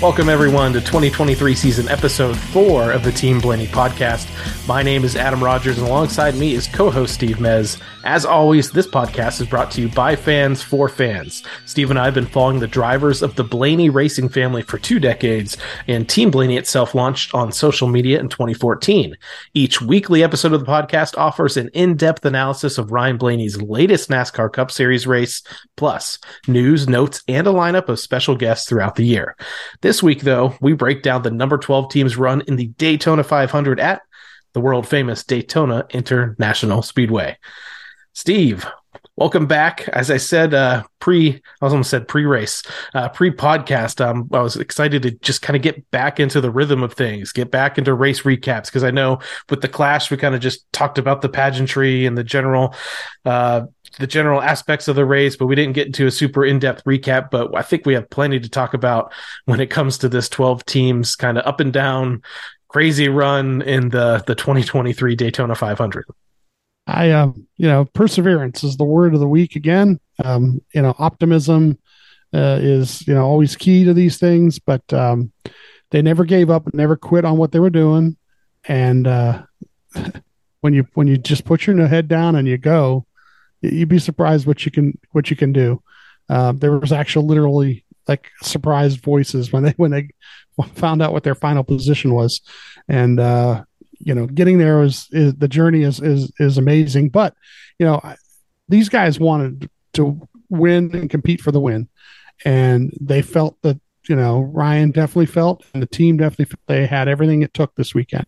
Welcome, everyone, to 2023 season episode four of the Team Blaney podcast. My name is Adam Rogers, and alongside me is co host Steve Mez. As always, this podcast is brought to you by fans for fans. Steve and I have been following the drivers of the Blaney racing family for two decades, and Team Blaney itself launched on social media in 2014. Each weekly episode of the podcast offers an in depth analysis of Ryan Blaney's latest NASCAR Cup Series race, plus news, notes, and a lineup of special guests throughout the year. This week, though, we break down the number 12 team's run in the Daytona 500 at the world famous Daytona International Speedway. Steve, welcome back. As I said, uh, pre, I almost said pre-race, uh, pre-podcast. Um, I was excited to just kind of get back into the rhythm of things, get back into race recaps because I know with the Clash we kind of just talked about the pageantry and the general, uh, the general aspects of the race, but we didn't get into a super in-depth recap. But I think we have plenty to talk about when it comes to this 12 teams kind of up and down crazy run in the the 2023 Daytona 500. I, um, you know, perseverance is the word of the week again. Um, you know, optimism uh, is, you know, always key to these things, but um, they never gave up, never quit on what they were doing. And uh, when you when you just put your head down and you go, you'd be surprised what you can what you can do. Uh, there was actual literally like surprised voices when they when they found out what their final position was, and uh, you know, getting there was is the journey is is is amazing. But you know, these guys wanted to win and compete for the win, and they felt that you know Ryan definitely felt, and the team definitely they had everything it took this weekend.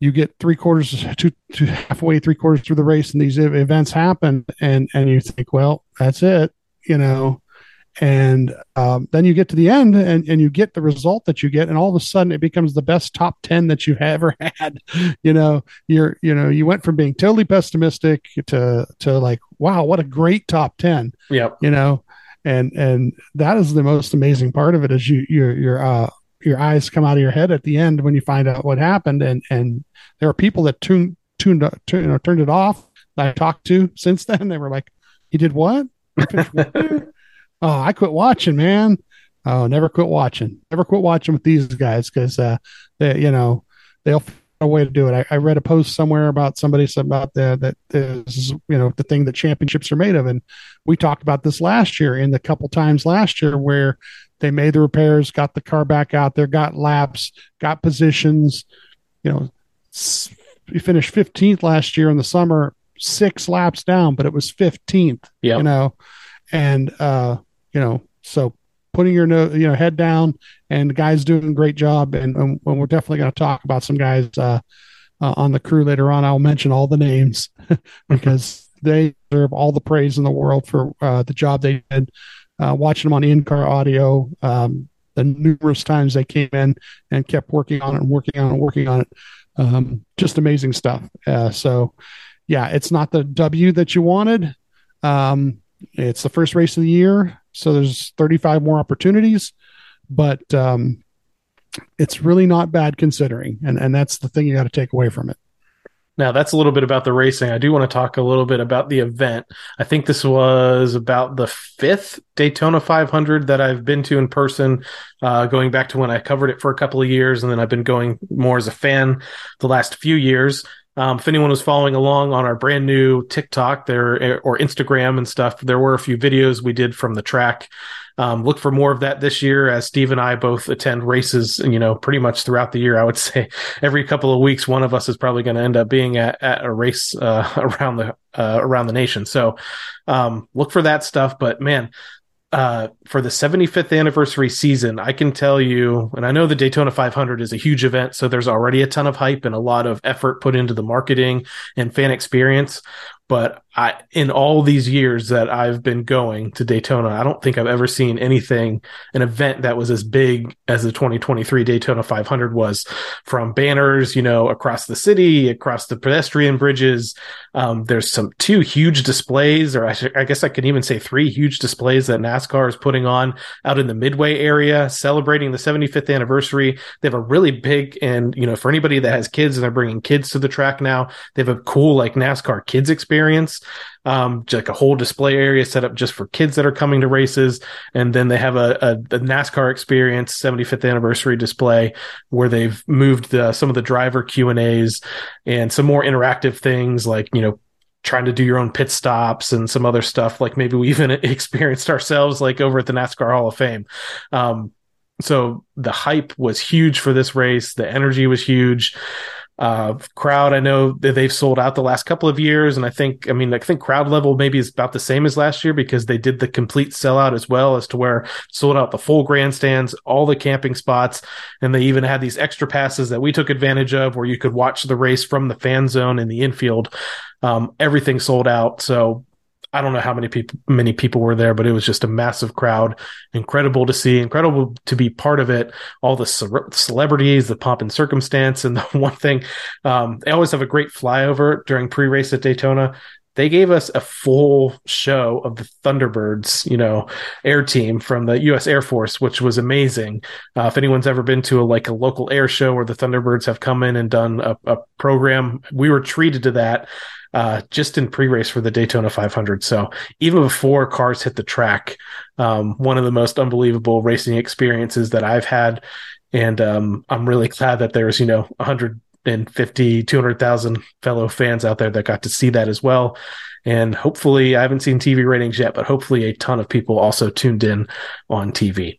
You get three quarters to, to halfway, three quarters through the race, and these events happen, and and you think, well, that's it, you know? And um, then you get to the end and, and you get the result that you get and all of a sudden it becomes the best top 10 that you've ever had you know? You're you know you went from being totally pessimistic to to like wow what a great top 10 yeah you know? And and that is the most amazing part of it is you're you're uh your eyes come out of your head at the end when you find out what happened and and there are people that tuned tuned, tuned you know, turned it off that i talked to since then they were like you did what oh, I quit watching, man. Oh, never quit watching. Never quit watching with these guys because uh, they, you know, they'll find a way to do it. I, I read a post somewhere about somebody said about the that is you know the thing that championships are made of, and we talked about this last year in the couple times last year where they made the repairs, got the car back out there, got laps, got positions. You know, we finished 15th last year in the summer, six laps down, but it was 15th. Yeah, you know, and uh, you know, so putting your no, you know head down, and the guys doing a great job. And, and we're definitely going to talk about some guys uh, uh, on the crew later on. I'll mention all the names because they deserve all the praise in the world for uh, the job they did. Uh, watching them on in-car audio, um, the numerous times they came in and kept working on it and working on it and working on it. Um, just amazing stuff. Uh, so, yeah, it's not the W that you wanted. Um, it's the first race of the year. So there's 35 more opportunities, but um, it's really not bad considering. And, and that's the thing you got to take away from it. Now, that's a little bit about the racing. I do want to talk a little bit about the event. I think this was about the fifth Daytona 500 that I've been to in person, uh, going back to when I covered it for a couple of years. And then I've been going more as a fan the last few years. Um, if anyone was following along on our brand new TikTok there or Instagram and stuff, there were a few videos we did from the track. Um, look for more of that this year as Steve and I both attend races, you know, pretty much throughout the year. I would say every couple of weeks, one of us is probably going to end up being at, at a race, uh, around the, uh, around the nation. So, um, look for that stuff. But man, uh, for the 75th anniversary season, I can tell you, and I know the Daytona 500 is a huge event, so there's already a ton of hype and a lot of effort put into the marketing and fan experience. but I, in all these years that I've been going to Daytona, I don't think I've ever seen anything, an event that was as big as the 2023 Daytona 500 was from banners, you know, across the city, across the pedestrian bridges. Um, there's some two huge displays, or I, I guess I could even say three huge displays that NASCAR is putting on out in the Midway area, celebrating the 75th anniversary. They have a really big, and, you know, for anybody that has kids and they're bringing kids to the track now, they have a cool, like NASCAR kids experience um, like a whole display area set up just for kids that are coming to races. And then they have a, a, a NASCAR experience 75th anniversary display where they've moved the, some of the driver Q and A's and some more interactive things like, you know, trying to do your own pit stops and some other stuff like maybe we even experienced ourselves like over at the NASCAR Hall of Fame. Um, so the hype was huge for this race. The energy was huge uh, crowd. I know that they've sold out the last couple of years, and I think, I mean, I think crowd level maybe is about the same as last year because they did the complete sellout as well as to where sold out the full grandstands, all the camping spots, and they even had these extra passes that we took advantage of where you could watch the race from the fan zone in the infield. Um, everything sold out. So I don't know how many people many people were there, but it was just a massive crowd. Incredible to see, incredible to be part of it. All the ce- celebrities, the pomp and circumstance, and the one thing um, they always have a great flyover during pre-race at Daytona. They gave us a full show of the Thunderbirds, you know, air team from the U.S. Air Force, which was amazing. Uh, if anyone's ever been to a like a local air show where the Thunderbirds have come in and done a, a program, we were treated to that uh, just in pre-race for the Daytona 500. So even before cars hit the track, um, one of the most unbelievable racing experiences that I've had. And um, I'm really glad that there's, you know, 150, 200,000 fellow fans out there that got to see that as well. And hopefully, I haven't seen TV ratings yet, but hopefully a ton of people also tuned in on TV.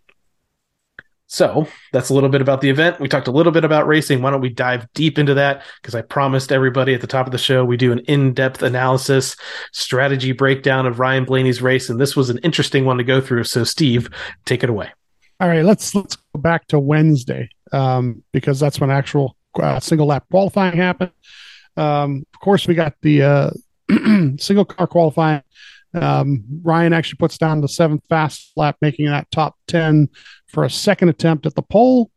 So that's a little bit about the event. We talked a little bit about racing. Why don't we dive deep into that? Because I promised everybody at the top of the show we do an in-depth analysis, strategy breakdown of Ryan Blaney's race, and this was an interesting one to go through. So, Steve, take it away. All right, let's let's go back to Wednesday um, because that's when actual uh, single lap qualifying happened. Um, of course, we got the uh, single car qualifying um, Ryan actually puts down the seventh fast lap, making that top 10 for a second attempt at the pole.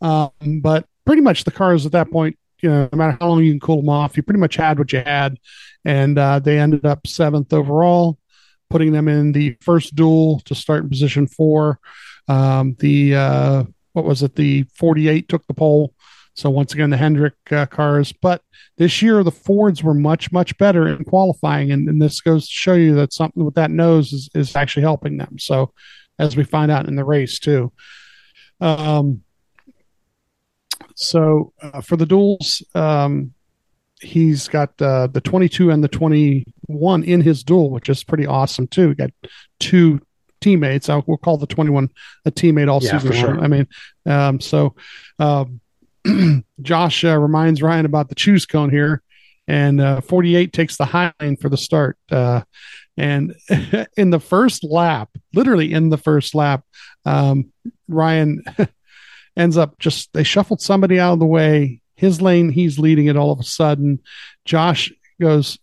Um, but pretty much the cars at that point, you know, no matter how long you can cool them off, you pretty much had what you had. And uh, they ended up seventh overall, putting them in the first duel to start in position four. Um, the, uh, what was it? The 48 took the pole. So once again, the Hendrick uh, cars, but this year the Fords were much much better in qualifying, and, and this goes to show you that something with that nose is is actually helping them. So as we find out in the race too. Um, so uh, for the duels, um, he's got uh, the 22 and the 21 in his duel, which is pretty awesome too. We got two teammates. I will call the 21 a teammate all Yeah, season. sure. I mean, um, so um, Josh uh, reminds Ryan about the choose cone here, and uh, 48 takes the high lane for the start. And in the first lap, literally in the first lap, um, Ryan ends up just they shuffled somebody out of the way. His lane, he's leading it all of a sudden. Josh goes,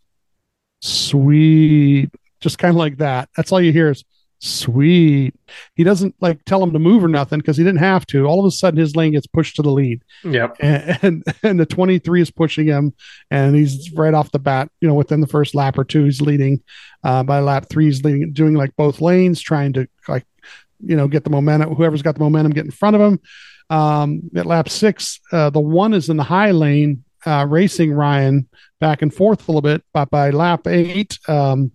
sweet, just kind of like that. That's all you hear is sweet. He doesn't like tell him to move or nothing because he didn't have to. All of a sudden, his lane gets pushed to the lead Yep. and, and and the 23 is pushing him and he's right off the bat you know within the first lap or two he's leading uh, by lap three he's leading doing like both lanes trying to like you know get the momentum whoever's got the momentum get in front of him um, at lap six uh, the one is in the high lane uh, racing ryan back and forth a little bit but by lap eight um,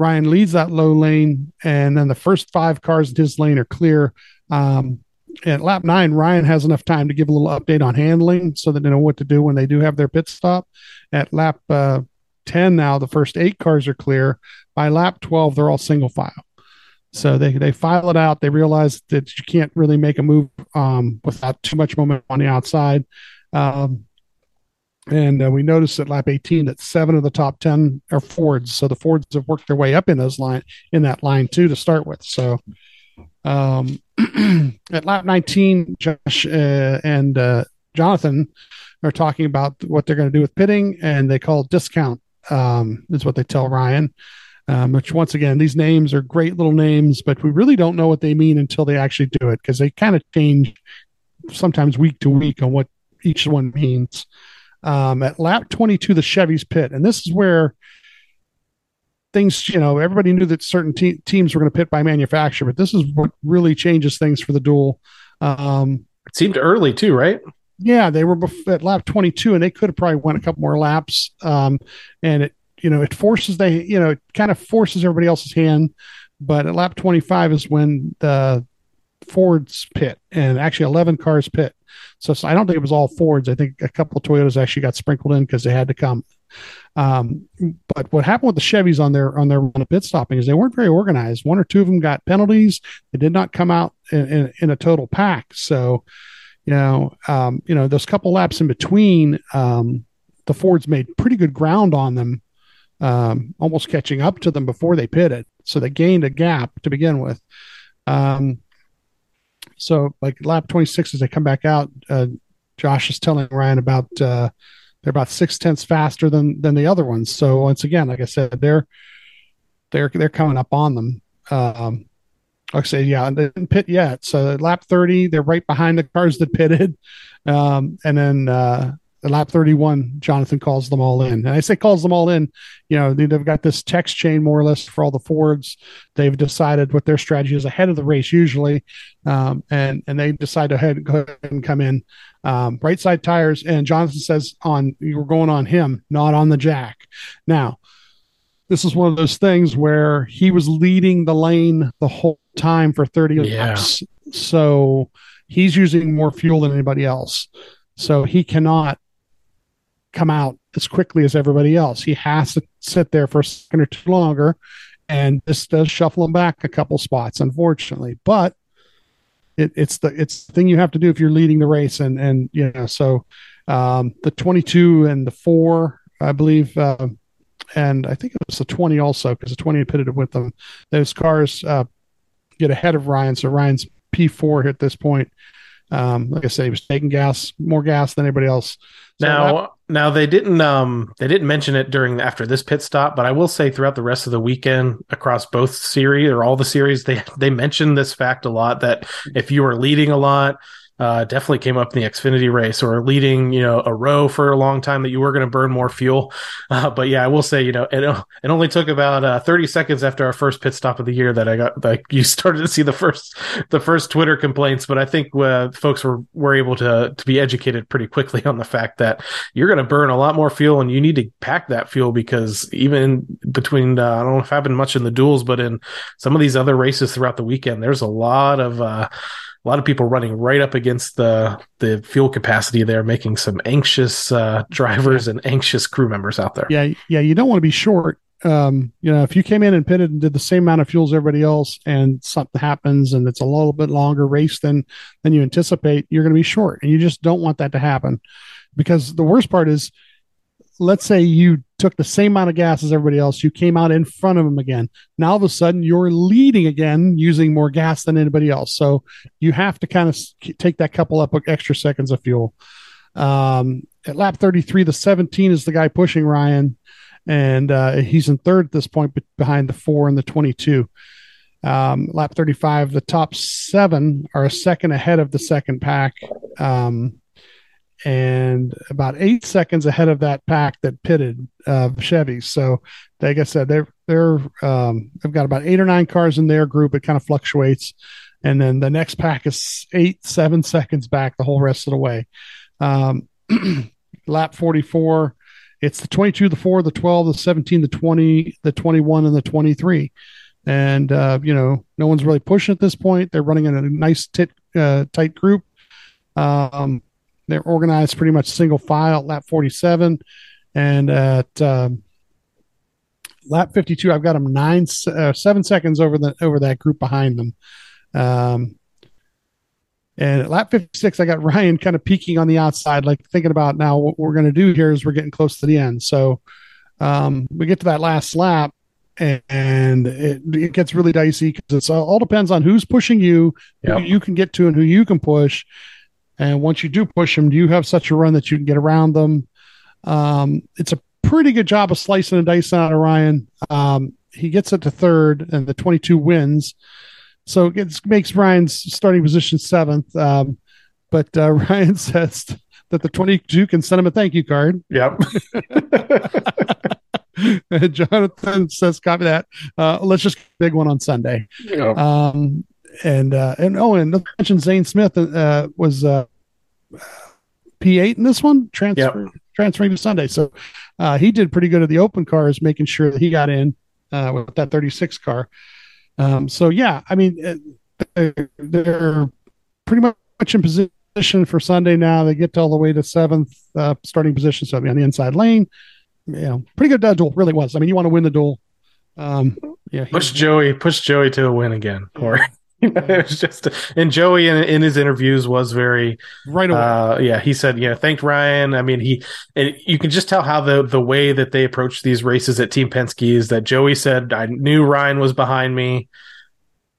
ryan leads that low lane and then the first five cars in his lane are clear um, at lap nine, Ryan has enough time to give a little update on handling so that they know what to do when they do have their pit stop. At lap uh, 10 now, the first eight cars are clear. By lap 12, they're all single file. So they, they file it out. They realize that you can't really make a move um, without too much momentum on the outside. Um, and uh, we noticed at lap 18 that seven of the top 10 are Fords. So the Fords have worked their way up in those line in that line too to start with. So um, at lap 19, Josh uh, and uh, Jonathan are talking about what they're going to do with pitting, and they call discount um, is what they tell Ryan. Um, which once again, these names are great little names, but we really don't know what they mean until they actually do it because they kind of change sometimes week to week on what each one means. Um, at lap 22, the Chevy's pit, and this is where things, you know, everybody knew that certain te- teams were going to pit by manufacturer, but this is what really changes things for the duel. Um, It seemed early too, right? yeah, they were at lap 22 and they could have probably went a couple more laps. Um, and it, you know, it forces they, you know, it kind of forces everybody else's hand. But at lap 25 is when the Ford's pit and actually 11 cars pit. So, so I don't think it was all Fords. I think a couple of Toyotas actually got sprinkled in because they had to come. Um, but what happened with the Chevys on their on their pit stopping is they weren't very organized. One or two of them got penalties. They did not come out in, in, in a total pack. So, you know, um, you know, those couple laps in between, um, the Fords made pretty good ground on them, um, almost catching up to them before they pitted. So they gained a gap to begin with. Um, so like lap 26, as they come back out, uh, Josh is telling Ryan about, uh, they're about six tenths faster than, than the other ones. So once again, like I said, they're, they're, they're coming up on them. Um, like I said, yeah, they didn't pit yet. So lap 30, they're right behind the cars that pitted. Um, and then, uh, at lap 31, Jonathan calls them all in. And I say calls them all in, you know, they- they've got this text chain more or less for all the Fords. They've decided what their strategy is ahead of the race usually. Um, and, and they decide to head, go ahead and come in, um, right side tires. And Jonathan says on, you were going on him, not on the jack. Now, this is one of those things where he was leading the lane the whole time for 30 Yeah. laps. So he's using more fuel than anybody else. So he cannot come out as quickly as everybody else. He has to sit there for a second or two longer. And this does shuffle him back a couple spots, unfortunately. But it, it's the it's the thing you have to do if you're leading the race. And and you know, so um, the 22 and the four, I believe, uh, and I think it was the 20 also because the 20 had pitted with them. Those cars uh, get ahead of Ryan, so Ryan's P4 at this point. Um, like I said, he was taking gas, more gas than anybody else. So now, now they didn't um they didn't mention it during after this pit stop, but I will say throughout the rest of the weekend across both series or all the series, they they mentioned this fact a lot that if you were leading a lot, uh, definitely came up in the Xfinity race or leading, you know, a row for a long time that you were going to burn more fuel. Uh, but yeah, I will say, you know, it, it only took about uh, 30 seconds after our first pit stop of the year that I got like you started to see the first the first Twitter complaints. But I think uh, folks were were able to to be educated pretty quickly on the fact that you're going to burn a lot more fuel and you need to pack that fuel because even between uh, I don't know if happened much in the duels, but in some of these other races throughout the weekend, there's a lot of uh, a lot of people running right up against the the fuel capacity there, making some anxious uh, drivers and anxious crew members out there. yeah, yeah, you don't want to be short. Um, you know, if you came in and pitted and did the same amount of fuel as everybody else, and something happens and it's a little bit longer race than than you anticipate, you're going to be short, and you just don't want that to happen. Because the worst part is, let's say you took the same amount of gas as everybody else, you came out in front of them again. Now all of a sudden you're leading again, using more gas than anybody else. So you have to kind of take that couple up extra seconds of fuel. Um, at lap 33, the 17 is the guy pushing Ryan, and uh, he's in third at this point be- behind the four and the 22. Um, lap 35, the top seven are a second ahead of the second pack, um, and about eight seconds ahead of that pack that pitted uh, Chevy. So, like I said, they're they're um, they've got about eight or nine cars in their group. It kind of fluctuates, and then the next pack is eight, seven seconds back the whole rest of the way. Um, lap 44, it's the 22, the 4, the 12, the 17, the 20, the 21, and the 23. And, uh, you know, no one's really pushing at this point. They're running in a nice, tit, uh, tight group. Um, they're organized pretty much single file at lap 47. And at um, lap 52, I've got them nine, uh, seven seconds over the over that group behind them. Um, and at lap 56, I got Ryan kind of peeking on the outside, like thinking about now what we're going to do here is we're getting close to the end. So um, we get to that last lap and, and it, it gets really dicey because it's all, all depends on who's pushing you, Yep. who you can get to, and who you can push. And once you do push them, do you have such a run that you can get around them? Um, it's a pretty good job of slicing and dicing out of Ryan. Um, he gets it to third, and the 22 wins. So it makes Ryan's starting position seventh. Um, but uh, Ryan says that the 22 can send him a thank you card. Yep. Jonathan says, copy that. Uh, let's just big one on Sunday. Yep. Um, and uh, and oh, and mention Zane Smith uh, was uh, P8 in this one, transfer transferring to Sunday. So uh, he did pretty good at the open cars, making sure that he got in uh, with that 36 car. Um, so yeah, I mean, uh, they're pretty much in position for Sunday now. They get to all the way to seventh uh, starting position, so on the inside lane. You know, pretty good duel, really was. I mean, you want to win the duel. Um, yeah, push Joey, push Joey to a win again. Or it was just, and Joey in, in his interviews was very, right away. uh, yeah, he said, yeah, thanked Ryan. I mean, he, and you can just tell how the the way that they approach these races at Team Penske is that Joey said, I knew Ryan was behind me,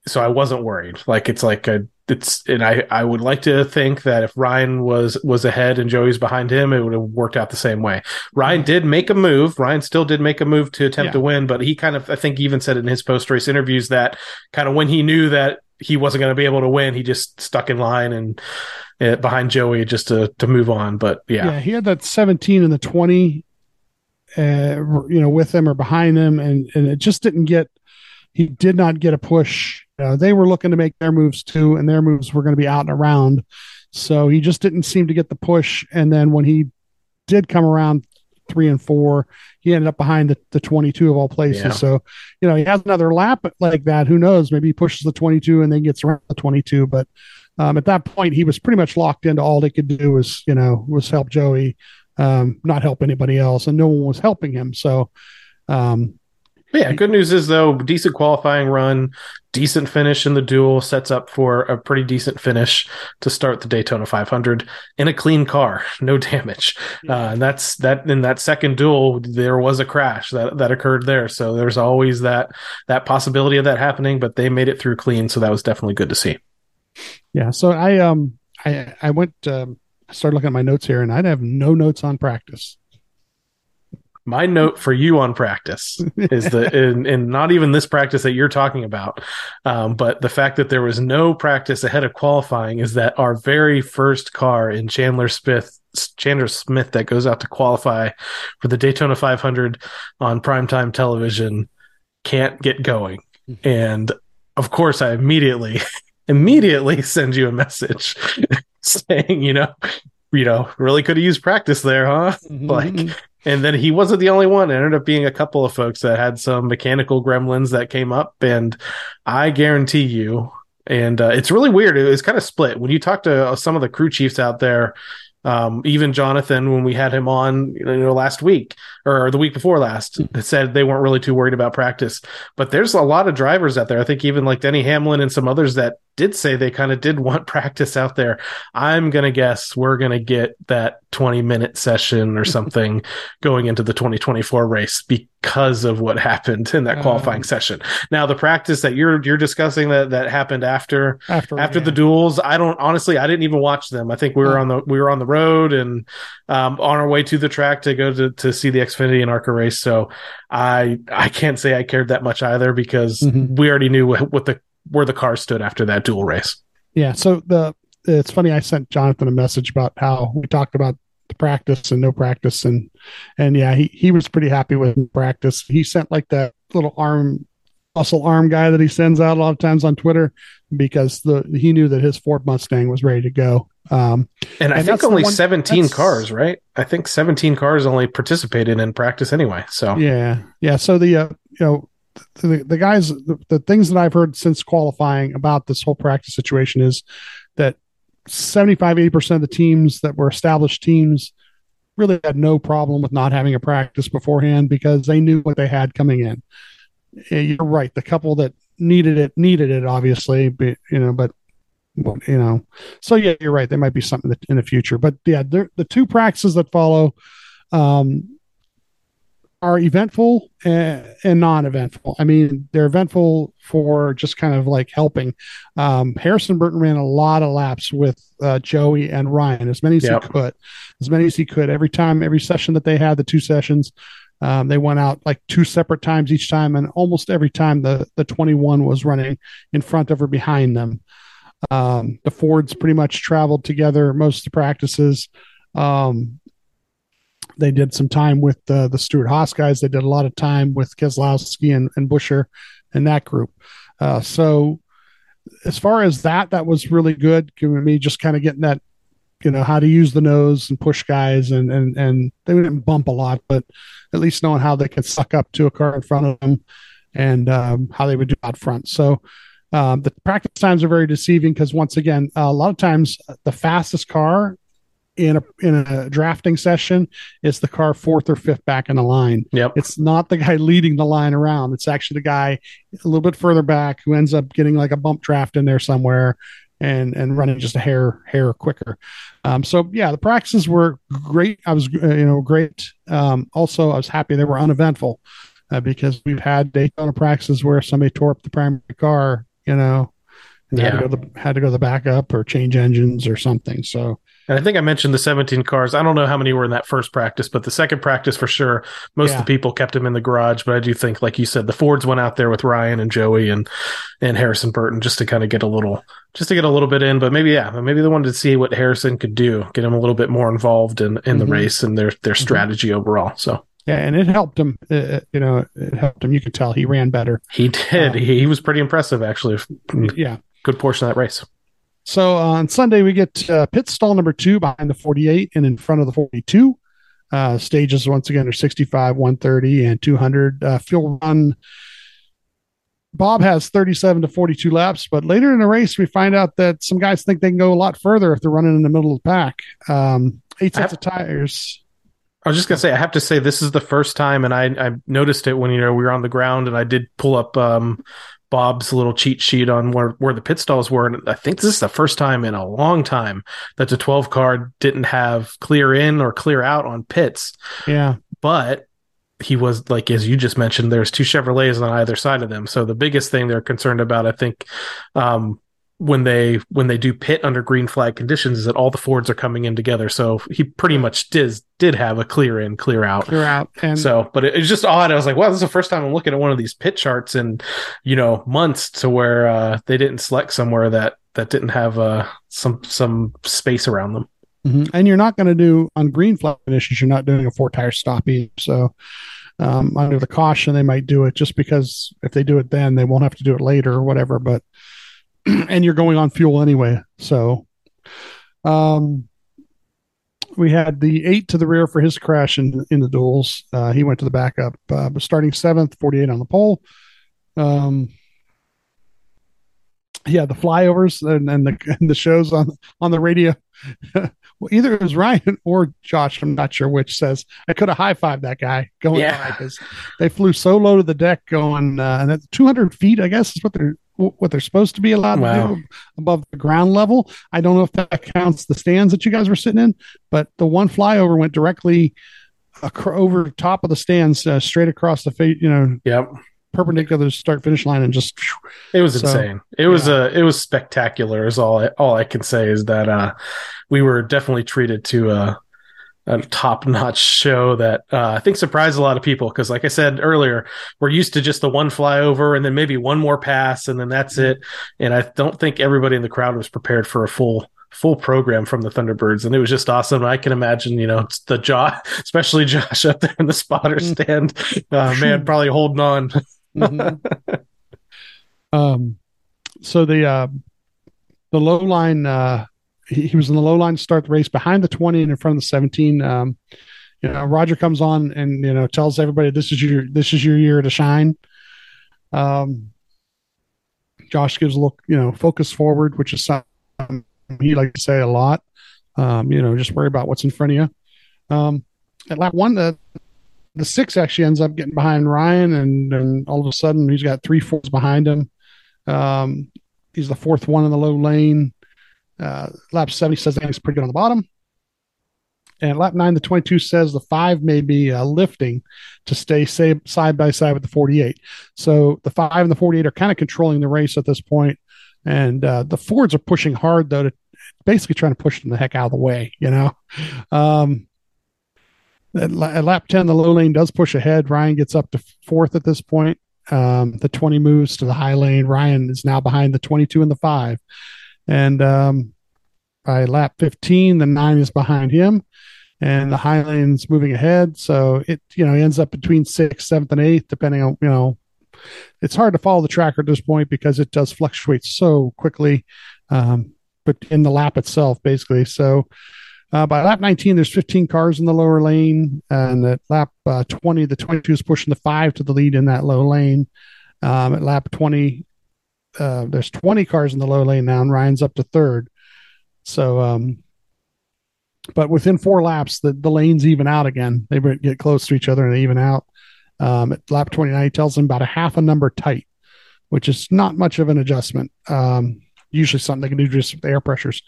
so I wasn't worried. Like it's like a, it's, and I I would like to think that if Ryan was was ahead and Joey's behind him, it would have worked out the same way. Ryan did make a move. Ryan still did make a move to attempt Yeah. to win, but he kind of, I think, even said in his post race interviews that kind of when he knew that he wasn't going to be able to win, he just stuck in line and uh, behind Joey just to to move on. But yeah, yeah, he had that 17 and the 20, uh, you know, with him or behind him, and and it just didn't get. He did not get a push. Uh, they were looking to make their moves too, and their moves were going to be out and around. So he just didn't seem to get the push. And then when he did come around three and four, he ended up behind the, the 22 of all places. Yeah. So, you know, he has another lap like that. Who knows? Maybe he pushes the 22 and then gets around the 22. But um, at that point, he was pretty much locked into all they could do was, you know, was help Joey, um, not help anybody else. And no one was helping him. So, um, yeah. Good news is though, decent qualifying run, decent finish in the duel sets up for a pretty decent finish to start the Daytona 500 in a clean car, no damage. Uh, and that's that in that second duel, there was a crash that that occurred there. So there's always that that possibility of that happening, but they made it through clean, so that was definitely good to see. yeah. So I, um, I, I went, um, I started looking at my notes here and I'd have no notes on practice. My note for you on practice is that in, in not even this practice that you're talking about, um, but the fact that there was no practice ahead of qualifying is that our very first car in Chandler Smith Chandler Smith that goes out to qualify for the Daytona 500 on primetime television can't get going, and of course I immediately immediately send you a message saying you know you know really could have used practice there huh? Like and then he wasn't the only one. It ended up being a couple of folks that had some mechanical gremlins that came up, and I guarantee you, and uh, it's really weird. It was kind of split when you talk to uh, some of the crew chiefs out there. Um, even Jonathan, when we had him on, you know, last week or the week before last, said they weren't really too worried about practice. But there's a lot of drivers out there. I think even like Denny Hamlin and some others that did say they kind of did want practice out there. I'm gonna guess we're gonna get that 20 minute session or something going into the 2024 race because of what happened in that qualifying session. Now the practice that you're you're discussing that that happened after after, after yeah. the duels i don't honestly i didn't even watch them i think we were on the we were on the road and um, on our way to the track to go to, to see the xfinity and arca race so i i can't say i cared that much either because Mhm. we already knew what, what the where the car stood after that duel race Yeah. So the it's funny. I sent Jonathan a message about how we talked about the practice and no practice, and and yeah, he he was pretty happy with practice. He sent like that little arm muscle arm guy that he sends out a lot of times on Twitter because the he knew that his Ford Mustang was ready to go. Um, and i And think only one- 17 cars right i think 17 cars only participated in practice anyway so Yeah, yeah. So the uh, you know the, the guys the, the things that I've heard since qualifying about this whole practice situation is that 75 80 percent of the teams that were established teams really had no problem with not having a practice beforehand because they knew what they had coming in. You're right. The couple that needed it needed it obviously, but, you know, but you know, so yeah, you're right. There might be something that in the future, but yeah, the two practices that follow. Um, are eventful and, and non-eventful. I mean, they're eventful for just kind of like helping. Um, Harrison Burton ran a lot of laps with uh, Joey and Ryan, as many as Yep. he could, as many as he could. Every time, every session that they had, the two sessions, um, they went out like two separate times each time, and almost every time the the 21 was running in front of or behind them. Um, the Fords pretty much traveled together most of the practices. Um, they did some time with uh, the Stewart-Haas guys. They did a lot of time with Keselowski and, and Buescher and that group. Uh, so as far as that, that was really good. Giving me just kind of getting that, you know, how to use the nose and push guys and, and, and they didn't bump a lot, but at least knowing how they could suck up to a car in front of them and um, how they would do out front. So um, the practice times are very deceiving because once again, a lot of times the fastest car in a in a drafting session is the car fourth or fifth back in the line. Yep. It's not the guy leading the line around. It's actually the guy a little bit further back who ends up getting like a bump draft in there somewhere and and running just a hair hair quicker. Um, so yeah, the practices were great. I was uh, you know great. Um, also, I was happy they were uneventful uh, because we've had Daytona practices where somebody tore up the primary car, you know, and had Yeah. to go the had to go the backup or change engines or something. So And I think I mentioned the 17 cars. I don't know how many were in that first practice, but the second practice for sure, most Yeah. of the people kept him in the garage. But I do think, like you said, the Fords went out there with Ryan and Joey and and Harrison Burton just to kind of get a little, just to get a little bit in. But maybe yeah, maybe they wanted to see what Harrison could do, get him a little bit more involved in in the Mhm. race and their their strategy overall. So yeah, and it helped him. Uh, you know, it helped him. You could tell he ran better. he did. Um, he, he was pretty impressive actually. Yeah. Good portion of that race. So on Sunday, we get uh, pit stall number two behind the 48 and in front of the 42. Uh, stages, once again, are 65, 130, and 200. Uh, fuel run. Bob has 37 to 42 laps, but later in the race, we find out that some guys think they can go a lot further if they're running in the middle of the pack. Um, eight sets of tires. I was just gonna say, I have to say, this is the first time, and I I noticed it when you know we were on the ground, and I did pull up um, Bob's little cheat sheet on where where the pit stalls were, and I think this is the first time in a long time that the 12 car didn't have clear in or clear out on pits, Yeah. but he was like as you just mentioned, there's two Chevrolets on either side of them, so the biggest thing they're concerned about, I think. Um, when they when they do pit under green flag conditions is that all the Fords are coming in together. So he pretty much did did have a clear in, clear out. Clear out. And So, but it, it's just odd. I was like, wow, this is the first time I'm looking at one of these pit charts in, you know, months to where uh, they didn't select somewhere that that didn't have uh, some some space around them. Mhm. And you're not going to do on green flag conditions. You're not doing a four tire stop either. So um, under the caution, they might do it just because if they do it then, they won't have to do it later or whatever. But and you're going on fuel anyway. So um, we had the eight to the rear for his crash in in the duels. Uh, he went to the backup, uh, but starting seventh, 48 on the pole. Um, yeah, the flyovers and, and the and the shows on on the radio. well, either it was Ryan or Josh. I'm not sure which says I could have high fived that guy going Yeah. because they flew so low to the deck going uh, and at 200 feet. I guess is what they're what they're supposed to be allowed Wow. to do above the ground level. I don't know if that counts the stands that you guys were sitting in, but the one flyover went directly acro- over top of the stands, uh, straight across the face. You know, Yep, perpendicular to the start finish line, and just it was So, insane. It was yeah. uh, it was spectacular. Is all I, all I can say is that uh, we were definitely treated to a a top notch show that uh, I think surprised a lot of people because, like I said earlier, we're used to just the one flyover and then maybe one more pass and then that's it. And I don't think everybody in the crowd was prepared for a full full program from the Thunderbirds, and it was just awesome. I can imagine, you know, it's the jaw, especially Josh up there in the spotter stand, uh, man, probably holding on. Mhm. um, so the uh, the low line, uh, he, was in the low line to start the race behind the twenty and in front of the seventeen. Um, you know, Roger comes on and you know tells everybody this is your this is your year to shine. Um, Josh gives a look, you know, focus forward, which is something he likes to say a lot. Um, you know, just worry about what's in front of you. Um, at lap one, the the six actually ends up getting behind Ryan, and and all of a sudden he's got three fours behind him. Um, he's the fourth one in the low lane. Uh, lap seven, he says he's pretty good on the bottom. And lap nine, the 22 says the five may be uh, lifting to stay side by side with the 48. So the five and the 48 are kind of controlling the race at this point. And uh, the Fords are pushing hard, though, to basically trying to push them the heck out of the way, you know? Um, at, lap 10, the low lane does push ahead. Ryan gets up to fourth at this point. Um, the 20 moves to the high lane. Ryan is now behind the 22 and the five. And um, by lap 15, the nine is behind him and the high lane's moving ahead. So it, you know, ends up between sixth, seventh, and eighth, depending on, you know, it's hard to follow the tracker at this point because it does fluctuate so quickly. Um, but in the lap itself, basically. So, uh, by lap 19, there's 15 cars in the lower lane, and at lap uh, 20, the 22 is pushing the five to the lead in that low lane. Um, at lap 20, uh, there's 20 cars in the low lane now, and Ryan's up to third. So, um, but within four laps, the, the lanes even out again. They get close to each other and they even out. Um, at lap 29, he tells them about a half a number tight, which is not much of an adjustment. Um, usually something they can do just with the air pressures.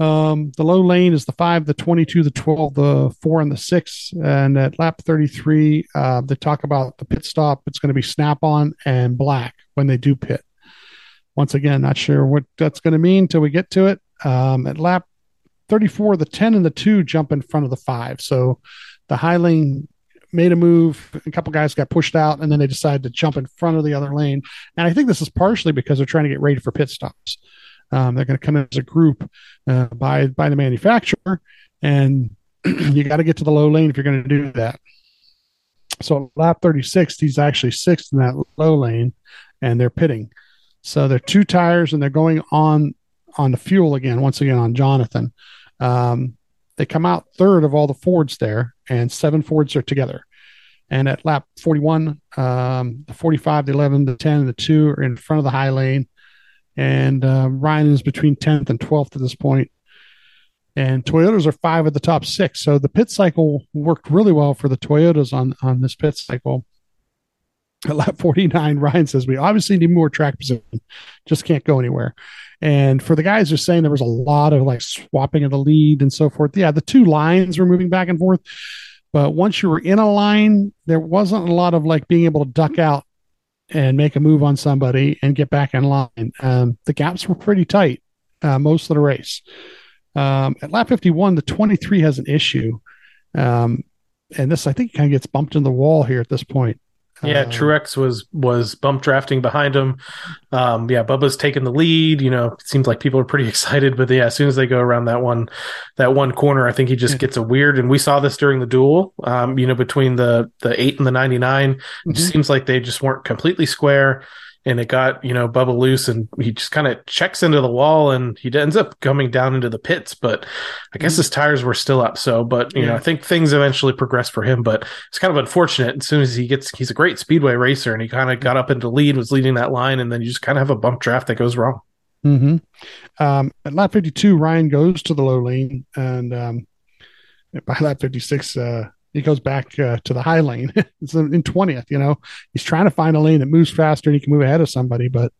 Um, the low lane is the five, the 22, the 12, the four, and the six. And at lap 33, uh, they talk about the pit stop. It's going to be snap on and black when they do pit. Once again, not sure what that's going to mean until we get to it. Um, at lap 34, the 10 and the 2 jump in front of the 5. So the high lane made a move. A couple guys got pushed out, and then they decided to jump in front of the other lane. And I think this is partially because they're trying to get ready for pit stops. Um, they're going to come in as a group uh, by by the manufacturer, and you got to get to the low lane if you're going to do that. So lap 36, he's actually sixth in that low lane, and they're pitting. So they're two tires, and they're going on on the fuel again. Once again on Jonathan. Um, they come out third of all the Fords there, and seven Fords are together. And at lap 41, um, the 45, the 11, the 10, and the 2 are in front of the high lane. And uh, Ryan is between 10th and 12th at this point. And Toyotas are five of the top six. So the pit cycle worked really well for the Toyotas on, on this pit cycle. Lap 49, Ryan says, We obviously need more track position, just can't go anywhere. And for the guys who are saying there was a lot of like swapping of the lead and so forth, yeah, the two lines were moving back and forth. But once you were in a line, there wasn't a lot of like being able to duck out and make a move on somebody and get back in line. Um, the gaps were pretty tight uh, most of the race. Um, at lap 51, the 23 has an issue. Um, and this, I think, kind of gets bumped in the wall here at this point. Yeah, Um, Truex was was bump drafting behind him. Um, yeah, Bubba's taking the lead. You know, it seems like people are pretty excited, but yeah, as soon as they go around that one that one corner, I think he just Yeah. gets a weird. And we saw this during the duel. Um, you know, between the the eight and the ninety It just Mhm. seems like they just weren't completely square. And it got you know Bubba loose, and he just kind of checks into the wall, and he ends up coming down into the pits. But I guess his tires were still up. So, but you know, Mm-hmm. I think things eventually progressed for him. But it's kind of unfortunate. As soon as he gets, he's a great speedway racer, and he kind of got up into lead, was leading that line, and then you just kind of have a bump draft that goes wrong. Mm-hmm. Um, at lap 52, Ryan goes to the low lane, and um, by lap 56, uh, he goes back uh, to the high lane. it's in 20th, you know. He's trying to find a lane that moves faster and he can move ahead of somebody. But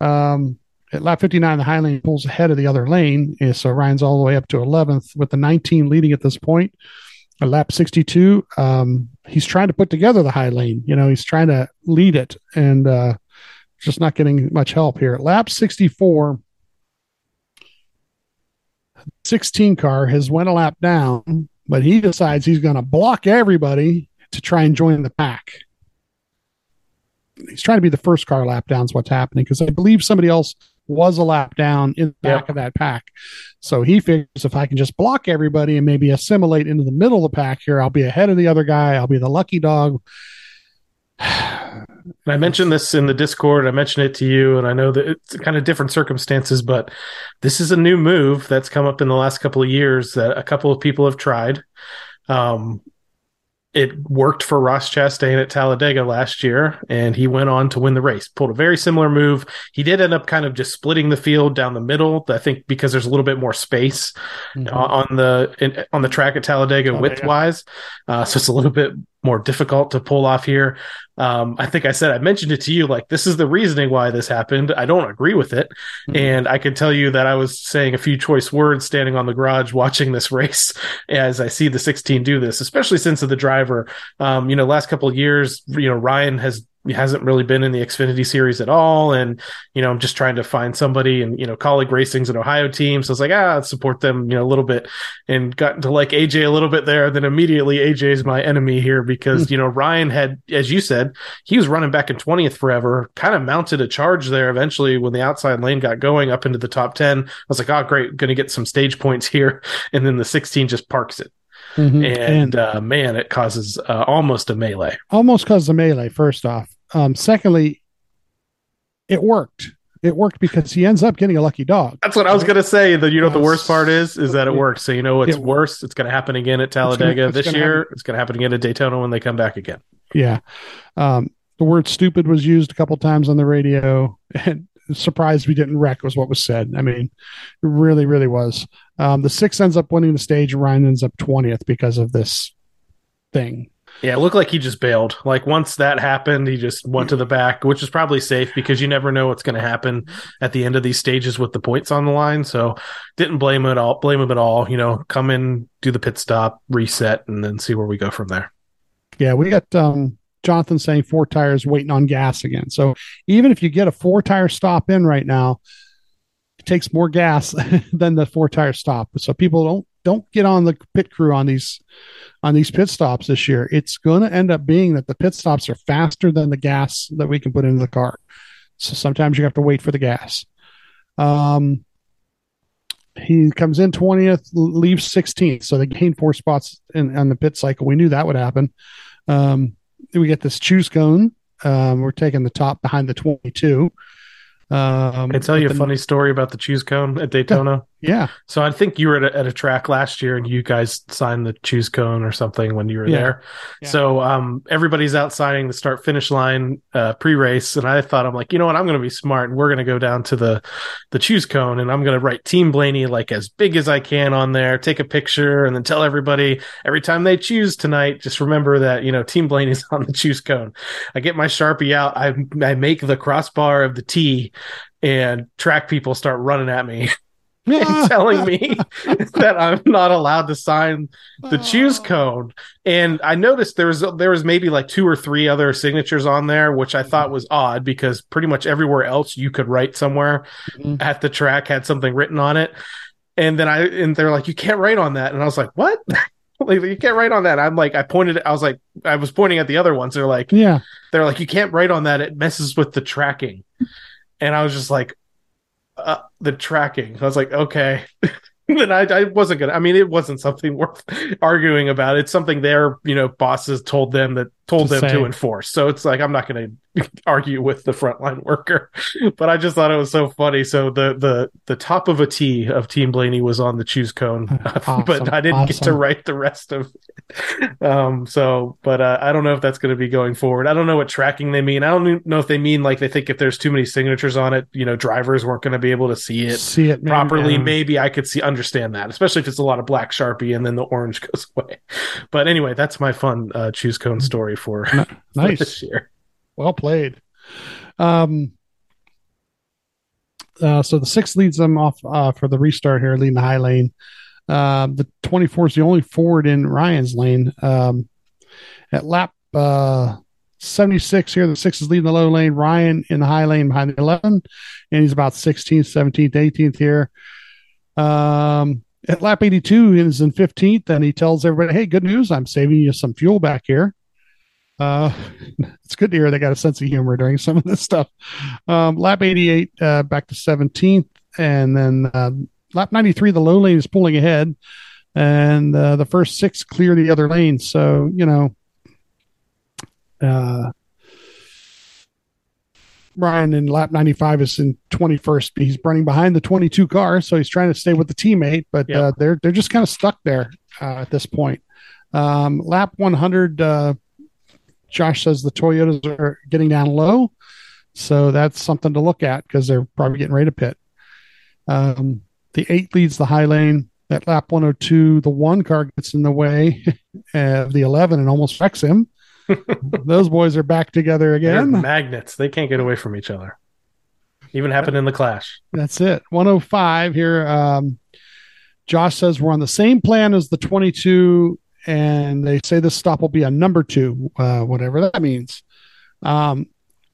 um, at lap 59, the high lane pulls ahead of the other lane. And so Ryan's all the way up to 11th with the 19 leading at this point. At lap 62, um, he's trying to put together the high lane. You know, he's trying to lead it and uh, just not getting much help here. At lap 64, 16 car has went a lap down, but he decides he's going to block everybody to try and join the pack. He's trying to be the first car lap down is what's happening because I believe somebody else was a lap down in the back Yep. of that pack. So he figures if I can just block everybody and maybe assimilate into the middle of the pack here, I'll be ahead of the other guy. I'll be the lucky dog. And I mentioned this in the Discord. I mentioned it to you, and I know that it's kind of different circumstances, but this is a new move that's come up in the last couple of years that a couple of people have tried. Um, it worked for Ross Chastain at Talladega last year, and he went on to win the race. Pulled a very similar move. He did end up kind of just splitting the field down the middle. I think because there's a little bit more space Mhm. on the in, on the track at Talladega Oh, width wise, uh, so it's a little bit more difficult to pull off here. Um, I think I said I mentioned it to you like this is the reasoning why this happened. I don't agree with it, Mhm. and I can tell you that I was saying a few choice words standing on the garage watching this race as I see the 16 do this, especially since of the driver. Um, you know, last couple of years, you know, Ryan has hasn't really been in the Xfinity series at all, and you know, I'm just trying to find somebody, and you know, Kaulig racing's an Ohio team, so I was like, ah, support them, you know, a little bit, and got to like AJ a little bit there. Then immediately AJ is my enemy here because you know Ryan had, as you said, he was running back in 20th forever, kind of mounted a charge there eventually when the outside lane got going up into the top 10. I was like, oh, great, going to get some stage points here. And then the 16 just parks it. Mhm. And, uh, man, it causes uh, almost a melee. almost caused a melee first off um secondly it worked it worked because he ends up getting a lucky dog That's what I was going to say. That you know, the worst part is, is that it works. So you know, what's it- worse. It's going to happen again at gonna- Talladega it's this gonna year. happen. It's going to happen again at Daytona when they come back again. yeah um the word stupid was used a couple times on the radio and surprised we didn't wreck was what was said i mean it really really was um the six ends up winning the stage and ryan ends up 20th because of this thing Yeah, it looked like he just bailed. Like once that happened, he just went to the back, which is probably safe because you never know what's going to happen at the end of these stages with the points on the line. So didn't blame him at all. Blame him at all. You know, come in, do the pit stop, reset, and then see where we go from there. Yeah, we got um, Jonathan saying four tires waiting on gas again. So even if you get a four tire stop in right now, it takes more gas than the four tire stop. So people don't don't get on the pit crew on these on these pit stops this year. It's going to end up being that the pit stops are faster than the gas that we can put into the car. So sometimes you have to wait for the gas. Um, he comes in 20th, leaves 16th. So they gain four spots in on the pit cycle. We knew that would happen. Um, we get this choose cone. Um, we're taking the top behind the 22. Um, I tell you a funny story about the choose cone at Daytona? Yeah. So I think you were at a, at a track last year and you guys signed the choose cone or something when you were Yeah. there. Yeah. So um, everybody's out signing the start finish line uh, pre race, and I thought I'm like, you know what, I'm going to be smart and we're going to go down to the the choose cone and I'm going to write Team Blaney like as big as I can on there, take a picture, and then tell everybody every time they choose tonight, just remember that you know Team Blaney's on the choose cone. I get my sharpie out, I I make the crossbar of the T, and track people start running at me telling me that I'm not allowed to sign the choose cone. And I noticed there was there was maybe like two or three other signatures on there, which I thought was odd because pretty much everywhere else you could write somewhere Mhm. at the track had something written on it. And then I and they're like, you can't write on that. And I was like, what? like you can't write on that. I'm like, I pointed. I was like, I was pointing at the other ones. They're like, Yeah. they're like, you can't write on that. It messes with the tracking. And I was just like, uh, the tracking. I was like, okay. then I, I wasn't gonna. I mean, it wasn't something worth arguing about. It's something their you know bosses told them that told To them say. to enforce. So it's like I'm not gonna argue with the frontline worker. But I just thought it was so funny. So the the the top of a T of Team Blaney was on the choose cone, Awesome. but I didn't get to write the rest of. It. Um. So, but uh, I don't know if that's going to be going forward. I don't know what tracking they mean. I don't know if they mean like they think if there's too many signatures on it, you know, drivers weren't going to be able to see it See it properly. um, Maybe I could see understand that, especially if it's a lot of black sharpie and then the orange goes away. But anyway, that's my fun uh, choose cone story for, for Nice. this year. Well played. Um, uh, so the six leads them off uh, for the restart here, leading the high lane. Um, the 24 is the only forward in Ryan's lane. Um, at lap uh, 76 here, the six is leading the low lane. Ryan in the high lane behind the 11, and he's about 16th, 17th, 18th here. Um, at lap 82, he is in 15th, and he tells everybody, Hey, good news. I'm saving you some fuel back here. Uh, it's good to hear they got a sense of humor during some of this stuff. Um, lap 88, uh, back to 17th, and then uh, lap 93, the low lane is pulling ahead, and uh, the first six clear the other lane. So you know, uh, Ryan in lap 95 is in 21st. He's running behind the 22 car, so he's trying to stay with the teammate, but Yeah. uh, they're they're just kind of stuck there uh, at this point. Um, lap 100, uh, Josh says the Toyotas are getting down low. So that's something to look at because they're probably getting ready to pit. Um, the eight leads the high lane. At lap 102, the one car gets in the way of the 11 and almost wrecks him. Those boys are back together They're again. magnets. They can't get away from each other. Even happened in the clash. That's it. 105 here. Um, Josh says we're on the same plan as the 22, and they say this stop will be a number two, uh, whatever that means. Um,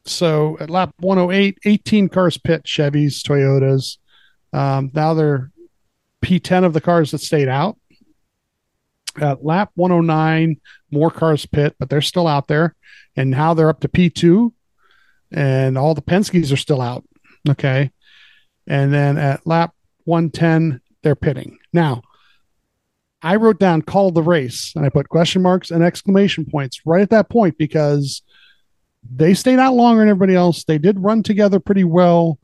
so at lap 108, 18 cars pit Chevys, Toyotas. Um, now they're P10 of the cars that stayed out. At lap 109, more cars pit, but they're still out there. And now they're up to P2, and all the Penske's are still out. Okay. And then at lap 110, they're pitting. Now, I wrote down call the race and I put question marks and exclamation points right at that point because they stayed out longer than everybody else. They did run together pretty well.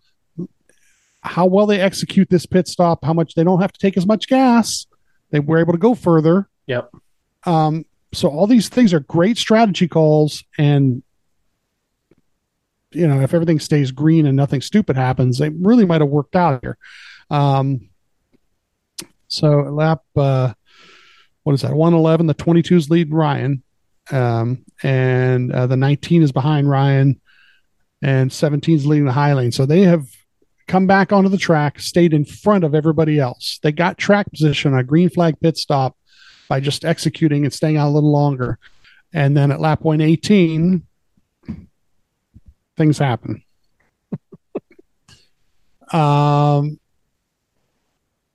How well they execute this pit stop, how much they don't have to take as much gas, they were able to go further. Yep. Um, so all these things are great strategy calls, and you know if everything stays green and nothing stupid happens, it really might have worked out here. Um, so lap, uh, what is that? One eleven. The twenty two is leading Ryan, um, and uh, the nineteen is behind Ryan, and seventeen is leading the high lane. So they have come back onto the track, stayed in front of everybody else. They got track position on a green flag pit stop by just executing and staying out a little longer. And then at lap 118, things happen. um,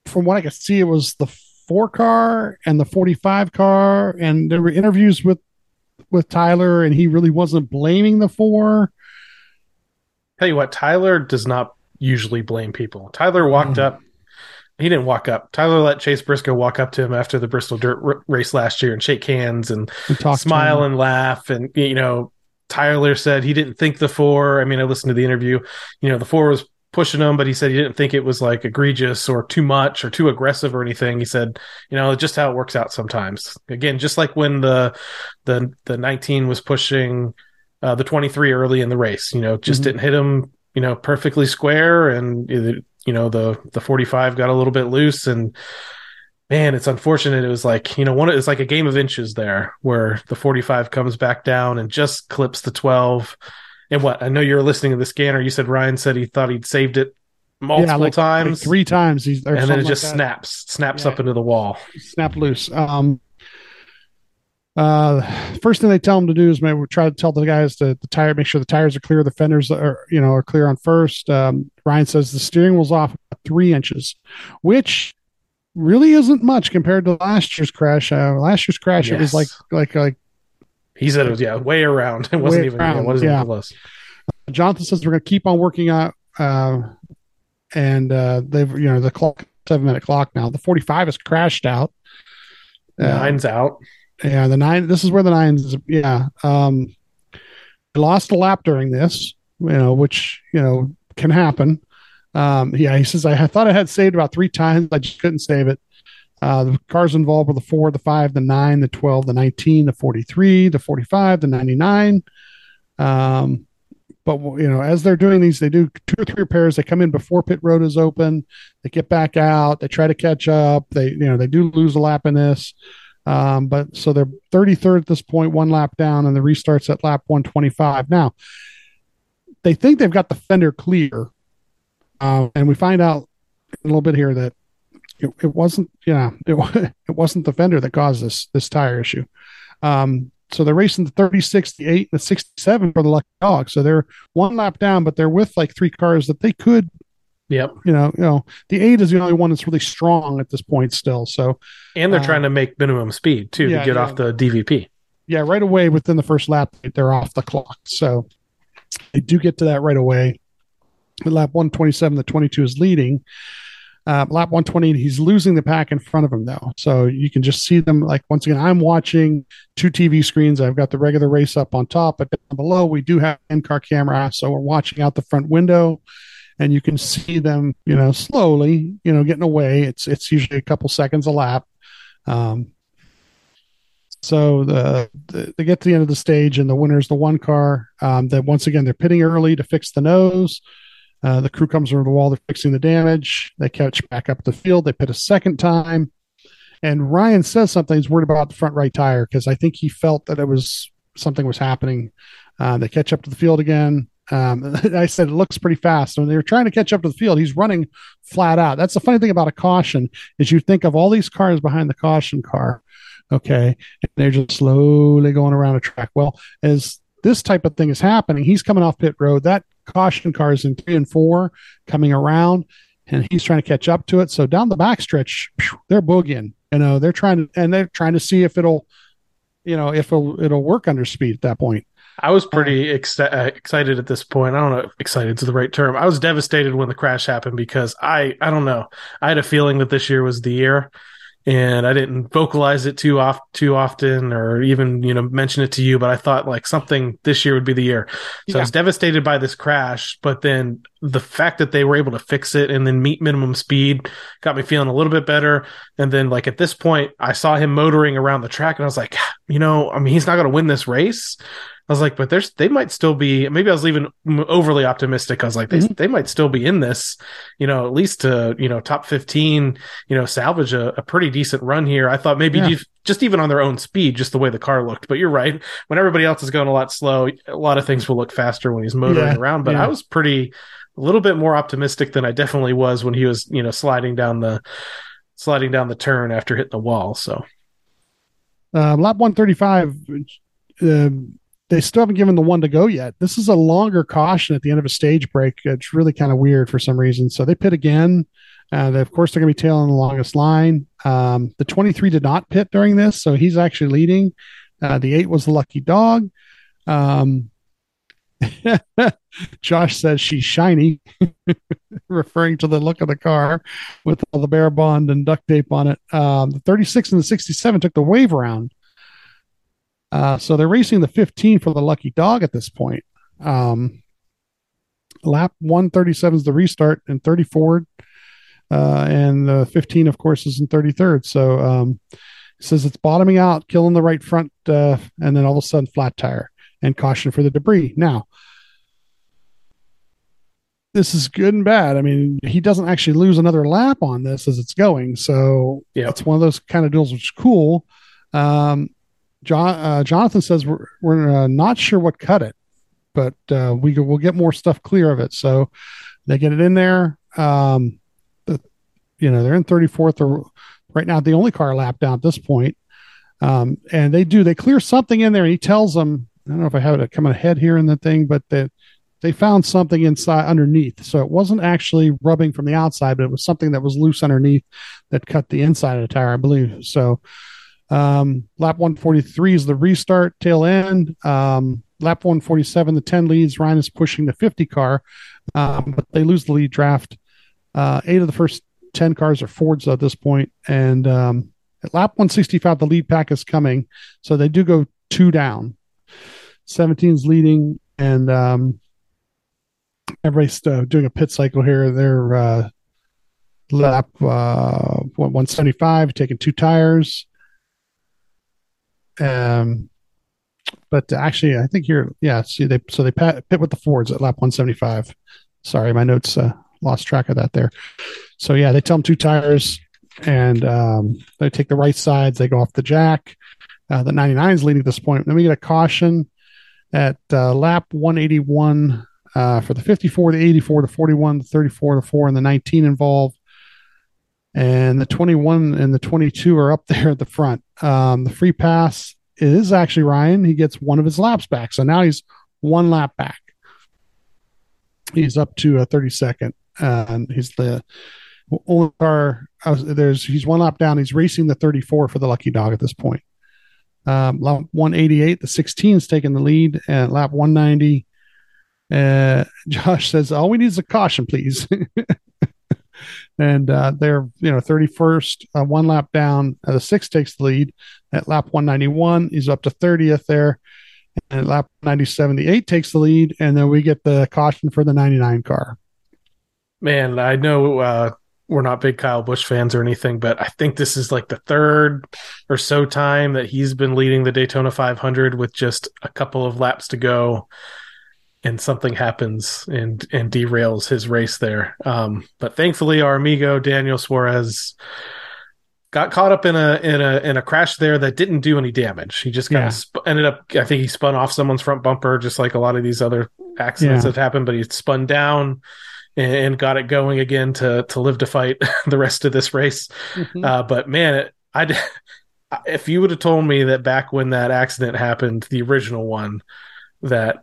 from what I could see, it was the four car and the 45 car, and there were interviews with with Tyler, and he really wasn't blaming the four. Tell you what, Tyler does not usually blame people. Tyler walked Mm. up. He didn't walk up. Tyler let Chase Briscoe walk up to him after the Bristol Dirt r- race last year and shake hands and And smile and laugh. And, you know, Tyler said he didn't think the four. I mean, I listened to the interview. You know, the four was pushing him, but he said he didn't think it was like egregious or too much or too aggressive or anything. He said, you know, just how it works out sometimes. Again, just like when the the the 19 was pushing uh, the 23 early in the race, you know, just Mhm. didn't hit him, you know, perfectly square, and you know the the 45 got a little bit loose and. Man, it's unfortunate. It was like you know, one. It's like a game of inches there, where the forty-five comes back down and just clips the twelve. And what I know you're listening to the scanner. You said Ryan said he thought he'd saved it multiple like- times, like three times. And then it just that. snaps, snaps Yeah. up into the wall. snap loose. Um, uh, first thing they tell them to do is maybe we try to tell the guys to the tire, make sure the tires are clear, the fenders are you know are clear on first. Um, Ryan says the steering wheel's off three inches, which really isn't much compared to last year's crash. Uh, last year's crash, it was like like like He said it was yeah, way around. It wasn't Way even around, yeah, wasn't yeah. even close. Jonathan says we're going to keep on working out, uh, and uh, they've you know the clock seven minute clock now. The forty five is crashed out. Uh, Nine's out. Yeah, the nine. This is where the nines. Yeah, um, I lost a lap during this. You know, which you know can happen. Um, yeah, he says I, thought I had saved about three times. I just couldn't save it. Uh, the cars involved were the four, the five, the nine, the twelve, the nineteen, the forty-three, the forty-five, the ninety-nine. Um, but you know, as they're doing these, they do two or three repairs. They come in before pit road is open. They get back out. They try to catch up. They you know they do lose a lap in this. Um, but so they're 33rd at this point, one lap down, and the restarts at lap 125. Now, they think they've got the fender clear. Uh, and we find out a little bit here that it, it wasn't, yeah, it, it wasn't the fender that caused this, this tire issue. Um, so they're racing the 30, 68, and the 67 for the lucky dog. So they're one lap down, but they're with like three cars that they could, Yep. you know, you know, the eight is the only one that's really strong at this point still. So And they're Uh, trying to make minimum speed too yeah, to get yeah. off the DVP. yeah, right away within the first lap, they're off the clock. So they do get to that right away. At lap 127, the 22 is leading. Uh, lap 120, he's losing the pack in front of him, though. So you can just see them. Like, once again, I'm watching two TV screens. I've got the regular race up on top, but down below, we do have in car camera. So we're watching out the front window. And you can see them, you know, slowly, you know, getting away. It's it's usually a couple seconds a lap. Um, So the, the, they get to the end of the stage, and the winner's the one car. Um, that once again they're pitting early to fix the nose. Uh, the crew comes over the wall, they're fixing the damage. They catch back up the field. They pit a second time, and Ryan says something. He's worried about the front right tire because I think he felt that it was something was happening. Uh, they catch up to the field again. Um, I said it looks pretty fast. When they were trying to catch up to the field, he's running flat out. That's the funny thing about a caution is you think of all these cars behind the caution car, okay, and they're just slowly going around a track. Well, as this type of thing is happening, he's coming off pit road. That caution cars in three and four coming around, and he's trying to catch up to it. So down the backstretch, they're boogieing. You know, they're trying to and they're trying to see if it'll, you know, if it'll, it'll work under speed at that point. I was pretty ex- uh, excited at this point. I don't know if excited is the right term. I was devastated when the crash happened because I I don't know. I had a feeling that this year was the year and I didn't vocalize it too off too often or even you know mention it to you. But I thought like something this year would be the year. So Yeah. I was devastated by this crash, but then the fact that they were able to fix it and then meet minimum speed got me feeling a little bit better. And then like at this point, I saw him motoring around the track, and I was like, you know, I mean, he's not going to win this race. I was like, but there's they might still be. Maybe I was even overly optimistic. I was like, they mm-hmm. they might still be in this, you know, at least to you know top fifteen, you know, salvage a, a pretty decent run here. I thought maybe Yeah. just- just even on their own speed, just the way the car looked. But you're right. When everybody else is going a lot slow, a lot of things will look faster when he's motoring Yeah, around. But yeah. I was pretty a little bit more optimistic than I definitely was when he was, you know, sliding down the sliding down the turn after hitting the wall. So Uh, lap 135, um, they still haven't given the one to go yet. This is a longer caution at the end of a stage break. It's really kind of weird for some reason. So they pit again. Uh, they, of course, they're going to be tailing the longest line. Um, the 23 did not pit during this, so he's actually leading. Uh, the eight was the lucky dog. Um, Josh says she's shiny, referring to the look of the car with all the bear bond and duct tape on it. Um, the 36 and the 67 took the wave round. Uh, so they're racing the 15 for the lucky dog at this point. Um, lap 137 is the restart and 34. Uh, and the 15, of course, is in 33rd. So um, it says it's bottoming out, killing the right front, uh, and then all of a sudden flat tire and caution for the debris. Now, this is good and bad. I mean, he doesn't actually lose another lap on this as it's going. So Yeah. it's one of those kind of deals which is cool. Um, John, uh, Jonathan says we're, we're uh, not sure what cut it, but uh, we will get more stuff clear of it. So they get it in there. Um, the, you know, they're in 34th or right now, the only car lap down at this point. Um, and they do, they clear something in there and he tells them, I don't know if I have it coming ahead here in the thing, but that they found something inside underneath. So it wasn't actually rubbing from the outside, but it was something that was loose underneath that cut the inside of the tire, I believe. So um, lap 143 is the restart tail end. Um, lap 147, the 10 leads. Ryan is pushing the 50 car, um, but they lose the lead draft. Uh, eight of the first 10 cars are Fords at this point, And um, at lap 165, the lead pack is coming. So they do go two down. 17's leading, and um, everybody's uh, doing a pit cycle here. They're uh, lap uh, 175, taking two tires. Um, but actually, I think you're yeah. See, they so they pat, pit with the Fords at lap 175. Sorry, my notes uh, lost track of that there. So yeah, they tell them two tires, and um, they take the right sides. They go off the jack. Uh, the 99 is leading at this point. Then we get a caution at uh, lap 181 uh, for the 54, the 84, the 41, the 34, the 4, and the 19 involved. And the 21 and the 22 are up there at the front. Um, the free pass is actually Ryan. He gets one of his laps back. So now he's one lap back. He's up to a 32nd. Uh, and he's the only car. Uh, there's he's one lap down. He's racing the 34 for the lucky dog at this point. Um, lap 188, the 16 is taking the lead, and lap 190. Uh, Josh says, "All we need is a caution, please." and uh, they're you know 31st, uh, one lap down. Uh, the six takes the lead at lap 191. He's up to 30th there, and at lap 97, the eight takes the lead, and then we get the caution for the 99 car. man, I know uh, we're not big Kyle Busch fans or anything, but I think this is like the third or so time that he's been leading the Daytona 500 with just a couple of laps to go, and something happens and and derails his race there. Um, but thankfully, our amigo Daniel Suarez got caught up in a in a in a crash there that didn't do any damage. He just kind Yeah. of sp- ended up. I think he spun off someone's front bumper, just like a lot of these other accidents Yeah. that happened. But he spun down and, got it going again to to live to fight the rest of this race. Uh, but man, it, I if you would have told me that back when that accident happened, the original one, that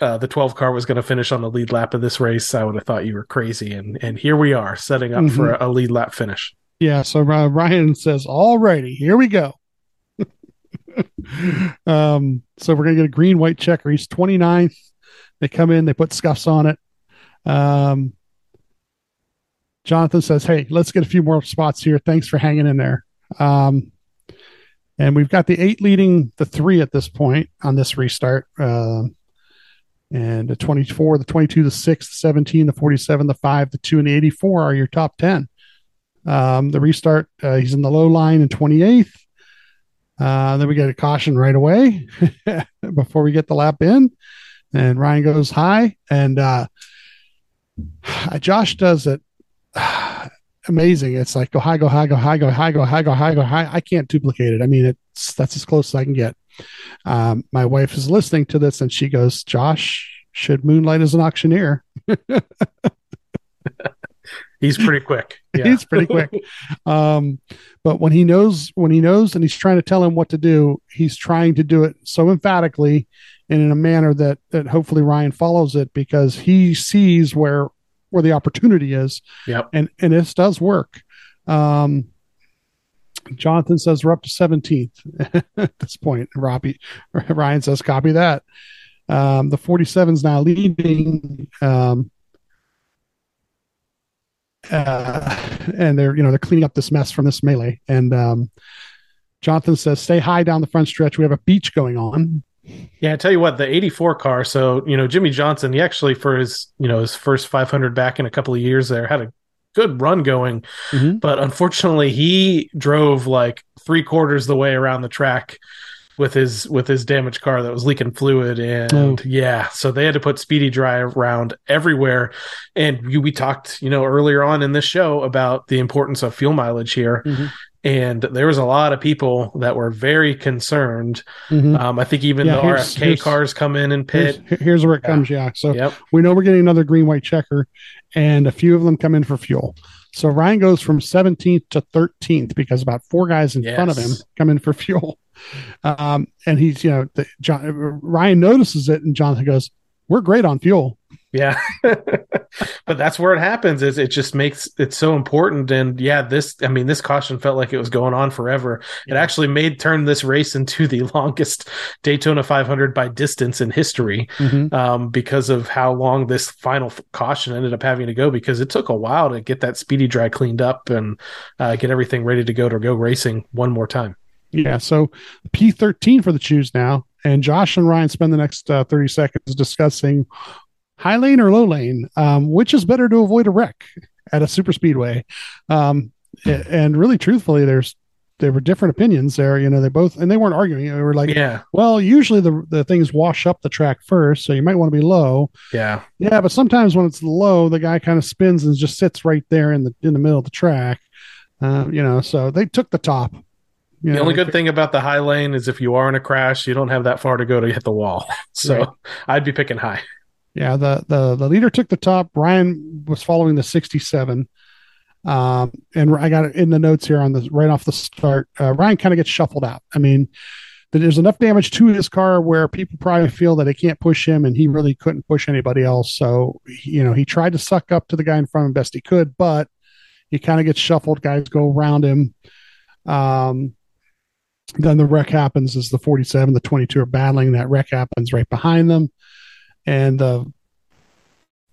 uh, the 12 car was going to finish on the lead lap of this race, I would have thought you were crazy. And and here we are setting up for a, a lead lap finish. Yeah, so uh, Ryan says, "Alrighty, here we go." um, so we're gonna get a green white checker. He's 29th. They come in, they put scuffs on it. Um, Jonathan says, "Hey, let's get a few more spots here. Thanks for hanging in there." Um, and we've got the eight leading the three at this point on this restart. Um, and the 24, the 22, the 6, the 17, the 47, the 5, the 2, and the 84 are your top 10. Um, the restart, uh, he's in the low line in 28th. Uh, then we get a caution right away before we get the lap in. And Ryan goes high. And uh, Josh does it amazing. It's like go high, go high, go high, go high, go high, go high, go high. I can't duplicate it. I mean, it's that's as close as I can get. Um, my wife is listening to this and she goes, Josh should moonlight as an auctioneer. He's pretty quick. Yeah. He's pretty quick. Um, but when he knows, when he knows, and he's trying to tell him what to do, he's trying to do it so emphatically and in a manner that that hopefully Ryan follows it because he sees where where the opportunity is, Yep. and and this does work. Um, Jonathan says we're up to 17th at this point. Robbie Ryan says copy that. Um, the 47 is now leading. Um, uh, and they're you know they're cleaning up this mess from this melee. And um, Jonathan says, "Stay high down the front stretch. We have a beach going on." Yeah, I tell you what, the 84 car. So, you know, Jimmie Johnson, he actually, for his, you know, his first 500 back in a couple of years there, had a good run going. Mhm. But unfortunately, he drove like three quarters the way around the track with his with his damaged car that was leaking fluid and Oh. yeah so they had to put speedy dry around everywhere and we, we talked you know earlier on in this show about the importance of fuel mileage here Mhm. And there was a lot of people that were very concerned Mhm. um, I think even Yeah, the here's- RFK here's- cars come in and Here's, pit. here's where it Yeah. comes. Yeah. So Yep. we know we're getting another green white checker, and a few of them come in for fuel. So Ryan goes from 17th to 13th because about four guys in front of him Yes. come in for fuel. Um, and he's, you know, the, John, Ryan notices it, and Jonathan goes, "We're great on fuel." Yeah. but that's where it happens is it just makes it so important. And yeah, this, I mean, this caution felt like it was going on forever. It actually made turn this race into the longest Daytona 500 by distance in history. Um, because of how long this final f- caution ended up having to go, because it took a while to get that speedy dry cleaned up and uh, get everything ready to go to go racing one more time. Yeah. So P13 for the choose now. And Josh and Ryan spend the next uh, 30 seconds discussing high lane or low lane, um, which is better to avoid a wreck at a super speedway. Um, and really, truthfully, there's there were different opinions there. You know, they both and they weren't arguing. They were like, Yeah. well, usually the the things wash up the track first, so you might want to be low. Yeah. Yeah, but sometimes when it's low, the guy kind of spins and just sits right there in the in the middle of the track. Uh, you know, so they took the top. You The know, only good thing about the high lane is if you are in a crash, you don't have that far to go to hit the wall. So Right. I'd be picking high. Yeah, the the the leader took the top. Ryan was following the 67. Um, and I got it in the notes here on the right off the start. Uh, Ryan kind of gets shuffled out. I mean, there's enough damage to his car where people probably feel that they can't push him, and he really couldn't push anybody else. So, you know, he tried to suck up to the guy in front of him best he could, but he kind of gets shuffled. Guys go around him. Um, then the wreck happens as the 47, the 22 are battling. That wreck happens right behind them, and the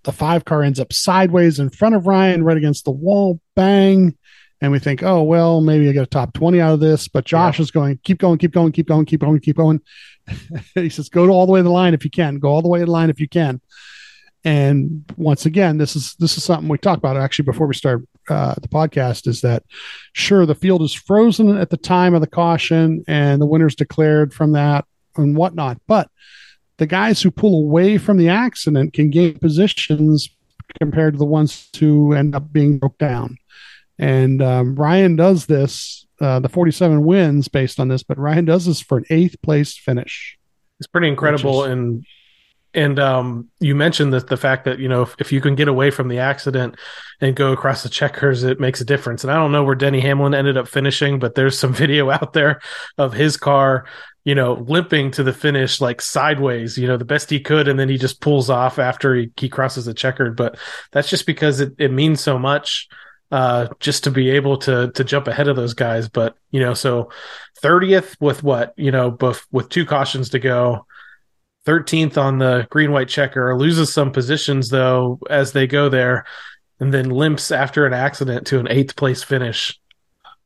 the five car ends up sideways in front of Ryan, right against the wall. Bang. And we think, oh, well, maybe I get a top 20 out of this. But Josh is going, keep going, keep going, keep going, keep going, keep going. he says, go to all the way to the line if you can. Go all the way to the line if you can. And once again, this is this is something we talked about actually before we start uh, the podcast is that sure the field is frozen at the time of the caution and the winner's declared from that and whatnot, but the guys who pull away from the accident can gain positions compared to the ones who end up being broke down. And um, Ryan does this. Uh, the 47 wins based on this, but Ryan does this for an eighth place finish. It's pretty incredible, is- and and um, you mentioned that the fact that you know if, if you can get away from the accident and go across the checkers, it makes a difference. And I don't know where Denny Hamlin ended up finishing, but there's some video out there of his car, you know, limping to the finish like sideways, you know, the best he could, and then he just pulls off after he, he crosses the checkered. But that's just because it, it means so much uh, just to be able to to jump ahead of those guys. But you know, so thirtieth with what you know, both with two cautions to go. 13th on the green white checker loses some positions though as they go there and then limps after an accident to an eighth place finish.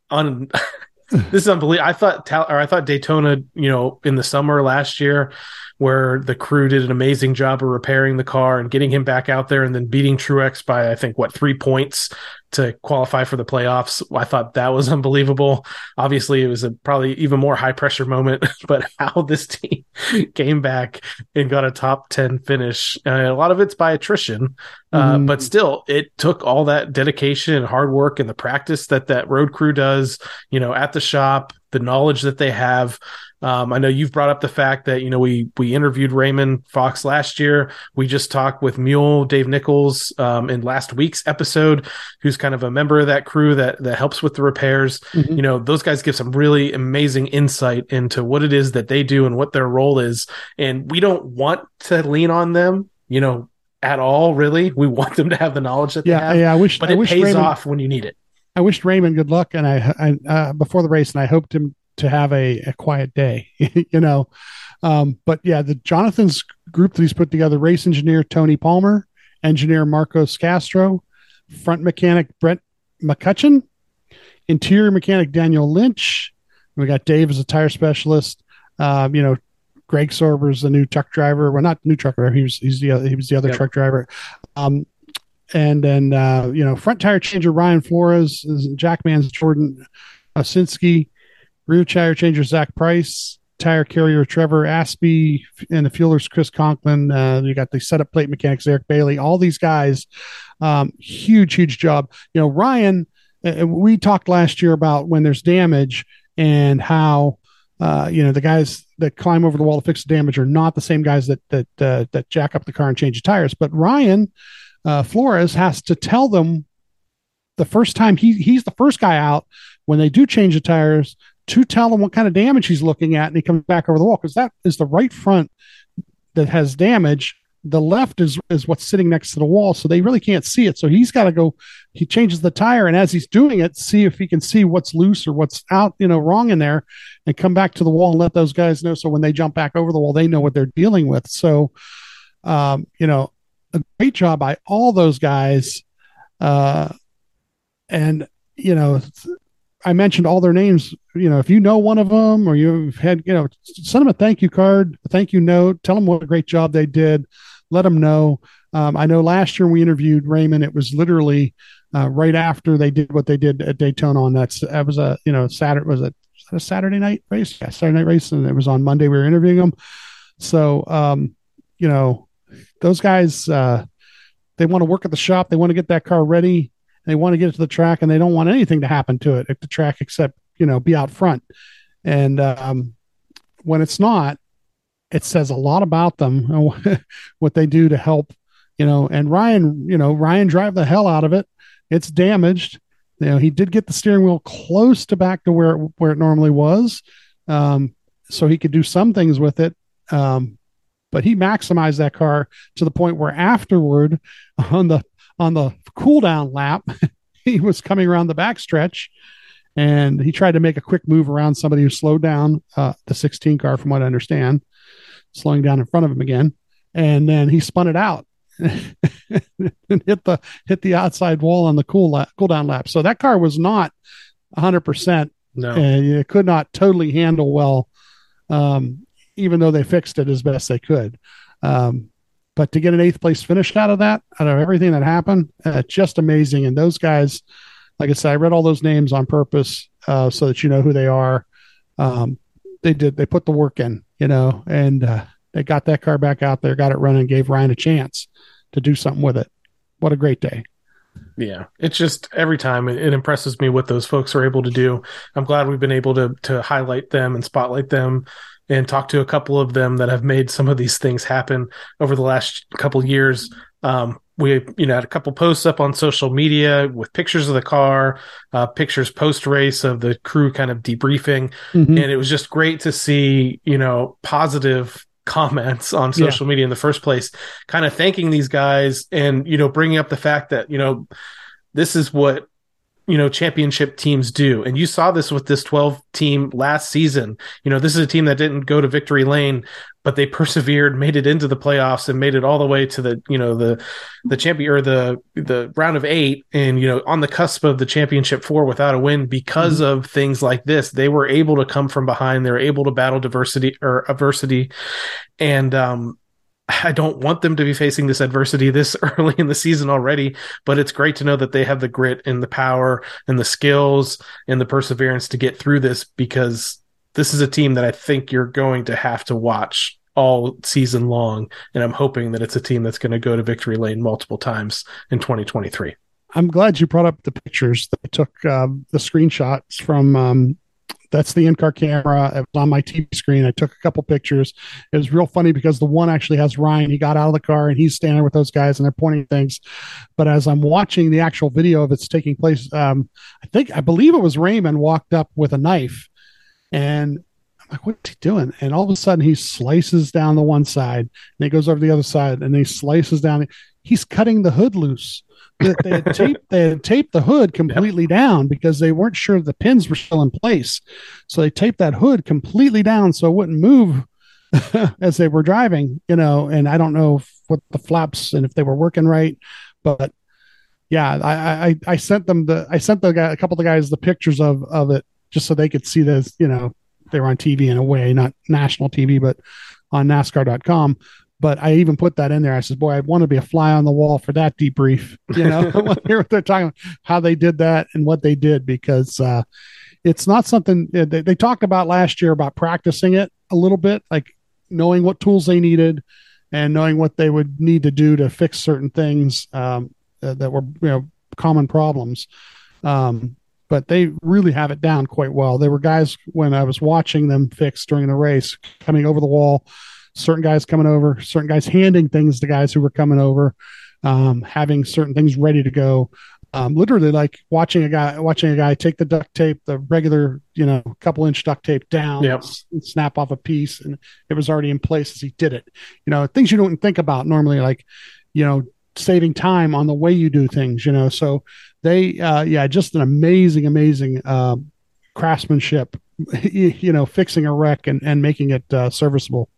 On this is unbelievable i thought or i thought daytona you know in the summer last year where the crew did an amazing job of repairing the car and getting him back out there and then beating Truex by I think what three points to qualify for the playoffs. I thought that was unbelievable. Obviously, it was a probably even more high pressure moment, but how this team came back and got a top 10 finish, uh, a lot of it's by attrition, uh, Mhm. but still, it took all that dedication and hard work and the practice that that road crew does, you know, at the shop, the knowledge that they have. Um, I know you've brought up the fact that you know we we interviewed Raymond Fox last year. We just talked with Mule Dave Nichols um, in last week's episode, who's kind of a member of that crew that that helps with the repairs. Mhm. You know, those guys give some really amazing insight into what it is that they do and what their role is. And we don't want to lean on them, you know, at all. Really, we want them to have the knowledge that they Yeah, have. yeah. I wish, But I it wish pays Raymond, off when you need it. I wished Raymond good luck, and I, I uh, before the race, and I hoped him to have a, a quiet day, you know. Um, but yeah, the Jonathan's group that he's put together: race engineer Tony Palmer, engineer Marcos Castro, front mechanic Brent McCutcheon, interior mechanic Daniel Lynch. We got Dave as a tire specialist. Um, you know, Greg Sorber's the new truck driver. Well, not new truck driver. He was he's the other, he was the other Yep. truck driver. Um, and then uh, you know, front tire changer Ryan Flores, Jackman's Jordan Osinski, rear tire changer Zach Price, tire carrier Trevor Aspey, and the fuelers Chris Conklin. Uh, you got the setup plate mechanics Eric Bailey. All these guys, um, huge, huge job. You know, Ryan. Uh, we talked last year about when there's damage and how uh, you know the guys that climb over the wall to fix the damage are not the same guys that that uh, that jack up the car and change the tires. But Ryan uh, Flores has to tell them the first time he he's the first guy out when they do change the tires to tell him what kind of damage he's looking at, and he comes back over the wall because that is the right front that has damage. The left is is what's sitting next to the wall, so they really can't see it. So he's got to go. He changes the tire, and as he's doing it, see if he can see what's loose or what's out, you know, wrong in there, and come back to the wall and let those guys know. So when they jump back over the wall, they know what they're dealing with. So, um, you know, a great job by all those guys. Uh, and you know, I mentioned all their names. You know, if you know one of them or you've had, you know, send them a thank you card, a thank you note, tell them what a great job they did, let them know. Um, I know last year we interviewed Raymond, it was literally uh, right after they did what they did at Daytona on that's that was a you know Saturday was it a Saturday night race? Yeah, Saturday night race, and it was on Monday. We were interviewing them, so um, you know those guys uh, they want to work at the shop, they want to get that car ready, they want to get it to the track, and they don't want anything to happen to it at the track except you know be out front. And um, when it's not, it says a lot about them, what they do to help. You know, and Ryan, you know, Ryan drive the hell out of it. It's damaged. You know, he did get the steering wheel close to back to where it, where it normally was, um, so he could do some things with it. Um, but he maximized that car to the point where afterward, on the on the cool down lap, he was coming around the backstretch, and he tried to make a quick move around somebody who slowed down uh, the 16 car, from what I understand, slowing down in front of him again, and then he spun it out and hit the hit the outside wall on the cool lap, cool down lap. So that car was not 100 percent. No, and It could not totally handle well, um, even though they fixed it as best they could. Um, but to get an eighth place finish out of that, out of everything that happened, uh, just amazing. And those guys, like I said, I read all those names on purpose uh, so that you know who they are. Um, they did. They put the work in, you know, and uh, they got that car back out there, got it running, gave Ryan a chance to do something with it. What a great day! Yeah, it's just every time it, it, impresses me what those folks are able to do. I'm glad we've been able to to highlight them and spotlight them and talk to a couple of them that have made some of these things happen over the last couple years. Um, we you know had a couple posts up on social media with pictures of the car, uh, pictures post race of the crew kind of debriefing, mm-hmm. and it was just great to see you know positive comments on social yeah. media in the first place, kind of thanking these guys and, you know, bringing up the fact that, you know, this is what, you know, championship teams do. And you saw this with this 12 team last season. You know, this is a team that didn't go to victory lane, but they persevered, made it into the playoffs and made it all the way to the, you know, the, the champion or the, the round of eight and, you know, on the cusp of the championship four without a win because mm-hmm. of things like this. They were able to come from behind. They were able to battle diversity or adversity. And, um, I don't want them to be facing this adversity this early in the season already, but it's great to know that they have the grit and the power and the skills and the perseverance to get through this because this is a team that I think you're going to have to watch all season long. And I'm hoping that it's a team that's going to go to victory lane multiple times in 2023. I'm glad you brought up the pictures that took um, the screenshots from. Um, that's the in-car camera. It was on my TV screen. I took a couple pictures. It was real funny because the one actually has Ryan. He got out of the car and he's standing with those guys and they're pointing things. But as I'm watching the actual video of it's taking place, um, I think I believe it was Raymond walked up with a knife and I'm like, what's he doing? And all of a sudden he slices down the one side and he goes over the other side and he slices down. He's cutting the hood loose. They, they had taped they had taped the hood completely yep. down because they weren't sure the pins were still in place. So they taped that hood completely down so it wouldn't move as they were driving, you know, and I don't know what the flaps and if they were working right, but yeah, I, I, I sent them the I sent the guy a couple of the guys the pictures of of it just so they could see this, you know, they were on TV in a way, not national TV, but on NASCAR.com. But I even put that in there. I said, boy, I want to be a fly on the wall for that debrief. You know, hear what they're talking about, how they did that and what they did, because uh, it's not something they, they talked about last year about practicing it a little bit, like knowing what tools they needed and knowing what they would need to do to fix certain things um, that were, you know, common problems. Um, but they really have it down quite well. There were guys when I was watching them fix during the race coming over the wall, certain guys coming over, certain guys handing things to guys who were coming over, um, having certain things ready to go. Um, literally like watching a guy watching a guy take the duct tape, the regular, you know, couple inch duct tape down, yep. snap off a piece, and it was already in place as he did it. You know, things you don't think about normally, like, you know, saving time on the way you do things. You know, so they uh, yeah just an amazing amazing uh, craftsmanship you know fixing a wreck and, and making it uh, serviceable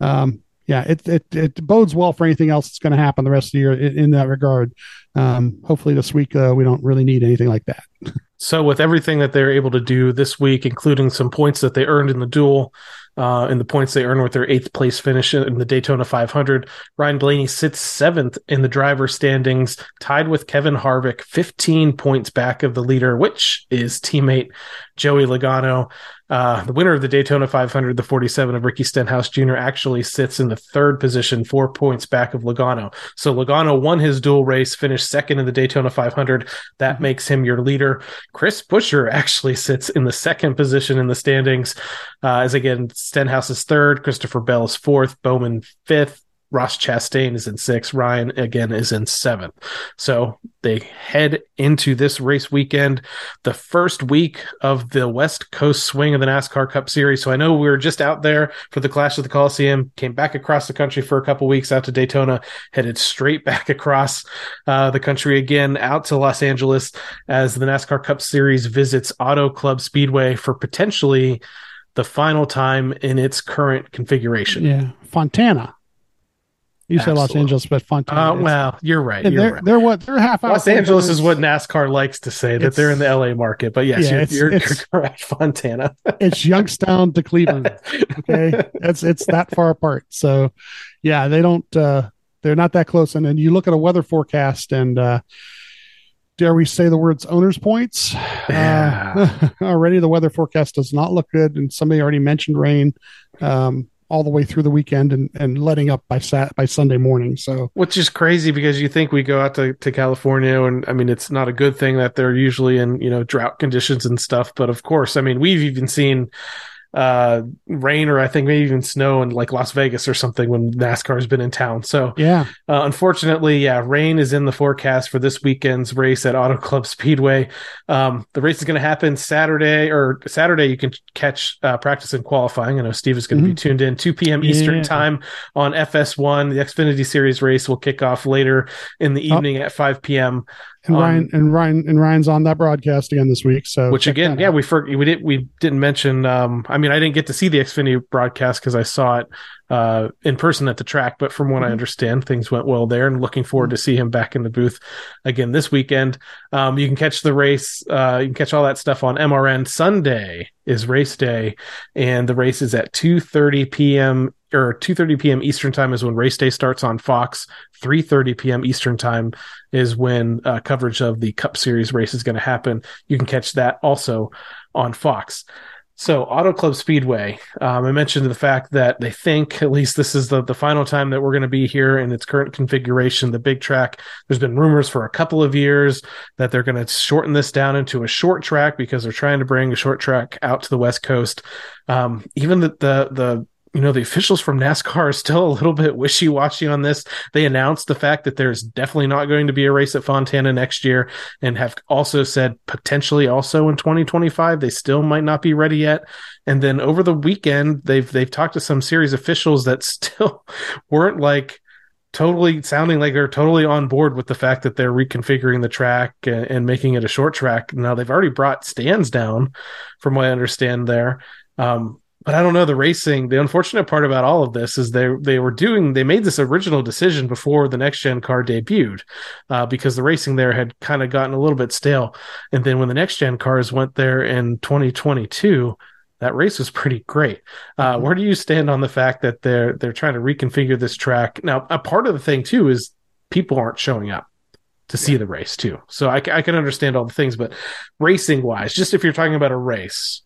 um, yeah it, it it bodes well for anything else that's going to happen the rest of the year in, in that regard um, hopefully this week uh, we don't really need anything like that so with everything that they're able to do this week including some points that they earned in the duel uh, and the points they earned with their eighth place finish in the Daytona 500. Ryan Blaney sits seventh in the driver standings, tied with Kevin Harvick, 15 points back of the leader, which is teammate Joey Logano. Uh, the winner of the Daytona 500, the 47 of Ricky Stenhouse Jr., actually sits in the third position, four points back of Logano. So Logano won his duel race, finished second in the Daytona 500. That mm-hmm. makes him your leader. Chris Buescher actually sits in the second position in the standings, uh, as again, Stenhouse is third, Christopher Bell is fourth, Bowman fifth, Ross Chastain is in sixth. Ryan again is in seventh. So they head into this race weekend, the first week of the West Coast swing of the NASCAR Cup Series. So I know we were just out there for the Clash of the Coliseum, came back across the country for a couple weeks out to Daytona, headed straight back across uh, the country again out to Los Angeles as the NASCAR Cup Series visits Auto Club Speedway for potentially the final time in its current configuration. Yeah, Fontana. You said Los Angeles, but Fontana. Uh, well, you're right. You're they're, right. they're what they're half. Los Angeles is what NASCAR likes to say that they're in the LA market, but yes, yeah, you're, it's, you're, it's, you're, correct. Fontana. it's Youngstown to Cleveland. Okay, it's it's that far apart. So, yeah, they don't. uh They're not that close. And then you look at a weather forecast, and uh dare we say the words owners points Yeah. uh, already the weather forecast does not look good and somebody already mentioned rain um, all the way through the weekend and, and letting up by sat by sunday morning so Which is crazy because you think we go out to, to California and I mean it's not a good thing that they're usually in, you know, drought conditions and stuff. But of course, I mean we've even seen uh rain or I think maybe even snow in like Las Vegas or something when NASCAR's been in town. So yeah uh, unfortunately, yeah, rain is in the forecast for this weekend's race at Auto Club Speedway. Um, the race is going to happen Saturday or Saturday. You can catch uh, practice and qualifying. I know Steve is going to be tuned in 2 p.m. Eastern time on FS1. The Xfinity Series race will kick off later in the Oh. evening at 5 p.m. and Um, ryan and ryan and ryan's on that broadcast again this week so Which again, yeah, out. we for, we did we didn't mention. Um, I mean, I didn't get to see the Xfinity broadcast because I saw it uh, in person at the track. But from what I Mhm. understand, things went well there, and looking forward to see him back in the booth again this weekend. Um, you can catch the race. Uh, you can catch all that stuff on MRN. Sunday is race day, and the race is at two thirty p.m. or two thirty p.m. Eastern time is when race day starts on Fox. Three thirty p.m. Eastern time is when uh, coverage of the Cup Series race is going to happen. You can catch that also on Fox. So, Auto Club Speedway, um, I mentioned the fact that they think, at least this is the, the final time that we're going to be here in its current configuration, the big track. There's been rumors for a couple of years that they're going to shorten this down into a short track because they're trying to bring a short track out to the West Coast. Um, even the, the, the, you know, the officials from NASCAR are still a little bit wishy washy on this. They announced the fact that there's definitely not going to be a race at Fontana next year and have also said potentially also in 2025 they still might not be ready yet. And then over the weekend they've they've talked to some series officials that still weren't like totally sounding like they're totally on board with the fact that they're reconfiguring the track and, and making it a short track. Now they've already brought stands down from what i understand there. Um, but I don't know the racing. The unfortunate part about all of this is they they were doing they made this original decision before the next gen car debuted, uh, because the racing there had kind of gotten a little bit stale. And then when the next gen cars went there in 2022, that race was pretty great. Uh, where do you stand on the fact that they're they're trying to reconfigure this track? Now, a part of the thing too is people aren't showing up to see the race too. So I, I can understand all the things, but racing wise, just if you're talking about a race,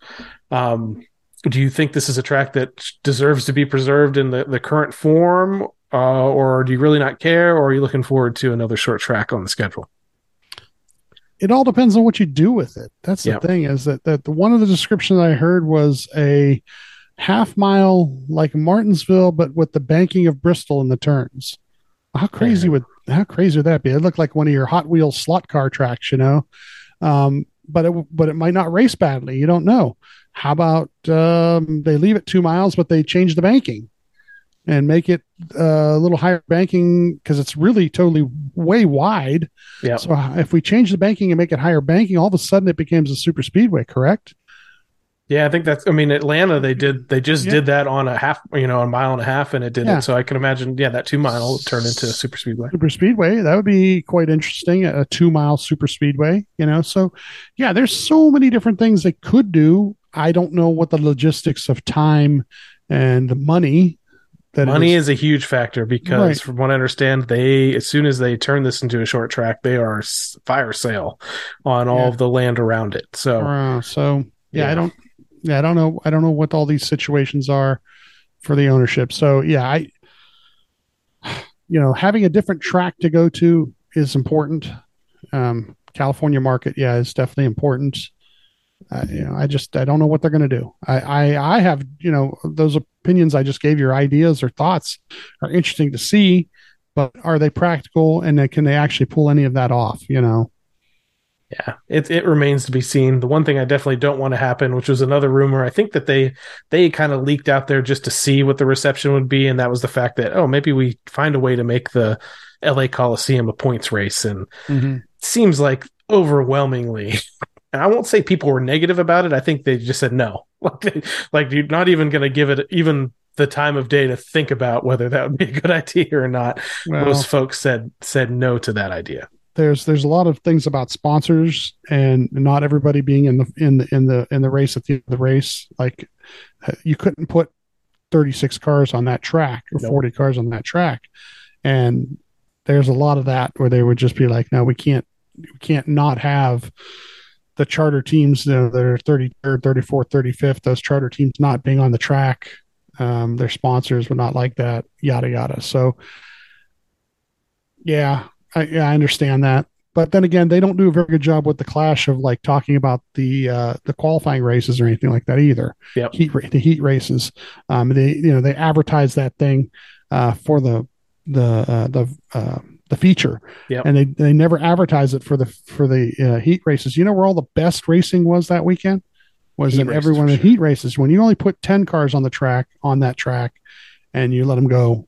um, do you think this is a track that deserves to be preserved in the, the current form, uh, or do you really not care, or are you looking forward to another short track on the schedule? it all depends on what you do with it. That's the Yeah. thing is that that the, one of the descriptions I heard was a half mile like Martinsville, but with the banking of Bristol in the turns. How crazy Yeah. would how crazy would that be? It looked like one of your Hot Wheels slot car tracks, you know. Um, but it but it might not race badly. You don't know. How about um, they leave it two miles, but they change the banking and make it uh, a little higher banking because it's really totally way wide. Yeah. So if we change the banking and make it higher banking, all of a sudden it becomes a super speedway, correct? Yeah, I think that's. I mean, Atlanta they did they just Yeah. did that on a half, you know, a mile and a half, and it did Yeah. it. So I can imagine, yeah, that two mile turn into a super speedway. Super speedway, that would be quite interesting. A two mile super speedway, you know. So yeah, there's so many different things they could do. I don't know what the logistics of time and money that Money is. is a huge factor because, Right. from what I understand, they as soon as they turn this into a short track, they are fire sale on all Yeah. of the land around it. So Uh, so yeah, Yeah. I don't yeah, I don't know I don't know what all these situations are for the ownership. So yeah, I you know, having a different track to go to is important. Um California market, yeah, is definitely important. Uh, you know, I just I don't know what they're going to do. I, I I have you know those opinions I just gave your ideas or thoughts are interesting to see, but are they practical and they, can they actually pull any of that off? You know, Yeah, it it remains to be seen. The one thing I definitely don't want to happen, which was another rumor, I think that they they kind of leaked out there just to see what the reception would be, and that was the fact that oh maybe we find a way to make the L.A. Coliseum a points race, and it seems like overwhelmingly. And I won't say people were negative about it. I think they just said no. Like, they, like you're not even going to give it even the time of day to think about whether that would be a good idea or not. well, Most folks said said no to that idea. there's there's a lot of things about sponsors and not everybody being in the in the in the in the race at the end of the race. Like uh, you couldn't put 36 cars on that track or Nope. 40 cars on that track, and there's a lot of that where they would just be like, no, we can't we can't not have the charter teams you know, that are 33rd, 34th, 35th, those charter teams not being on the track. Um, their sponsors would not like that, yada, yada. So, yeah, I, yeah, I understand that. But then again, they don't do a very good job with the clash of like talking about the uh, the qualifying races or anything like that either. Yep. Heat the heat races. Um, they you know they advertise that thing uh, for the the uh, the uh, the feature, Yep. and they they never advertise it for the for the uh, heat races. You know where all the best racing was that weekend? Was Heat in every one of the sure. heat races when you only put ten cars on the track on that track, and you let them go.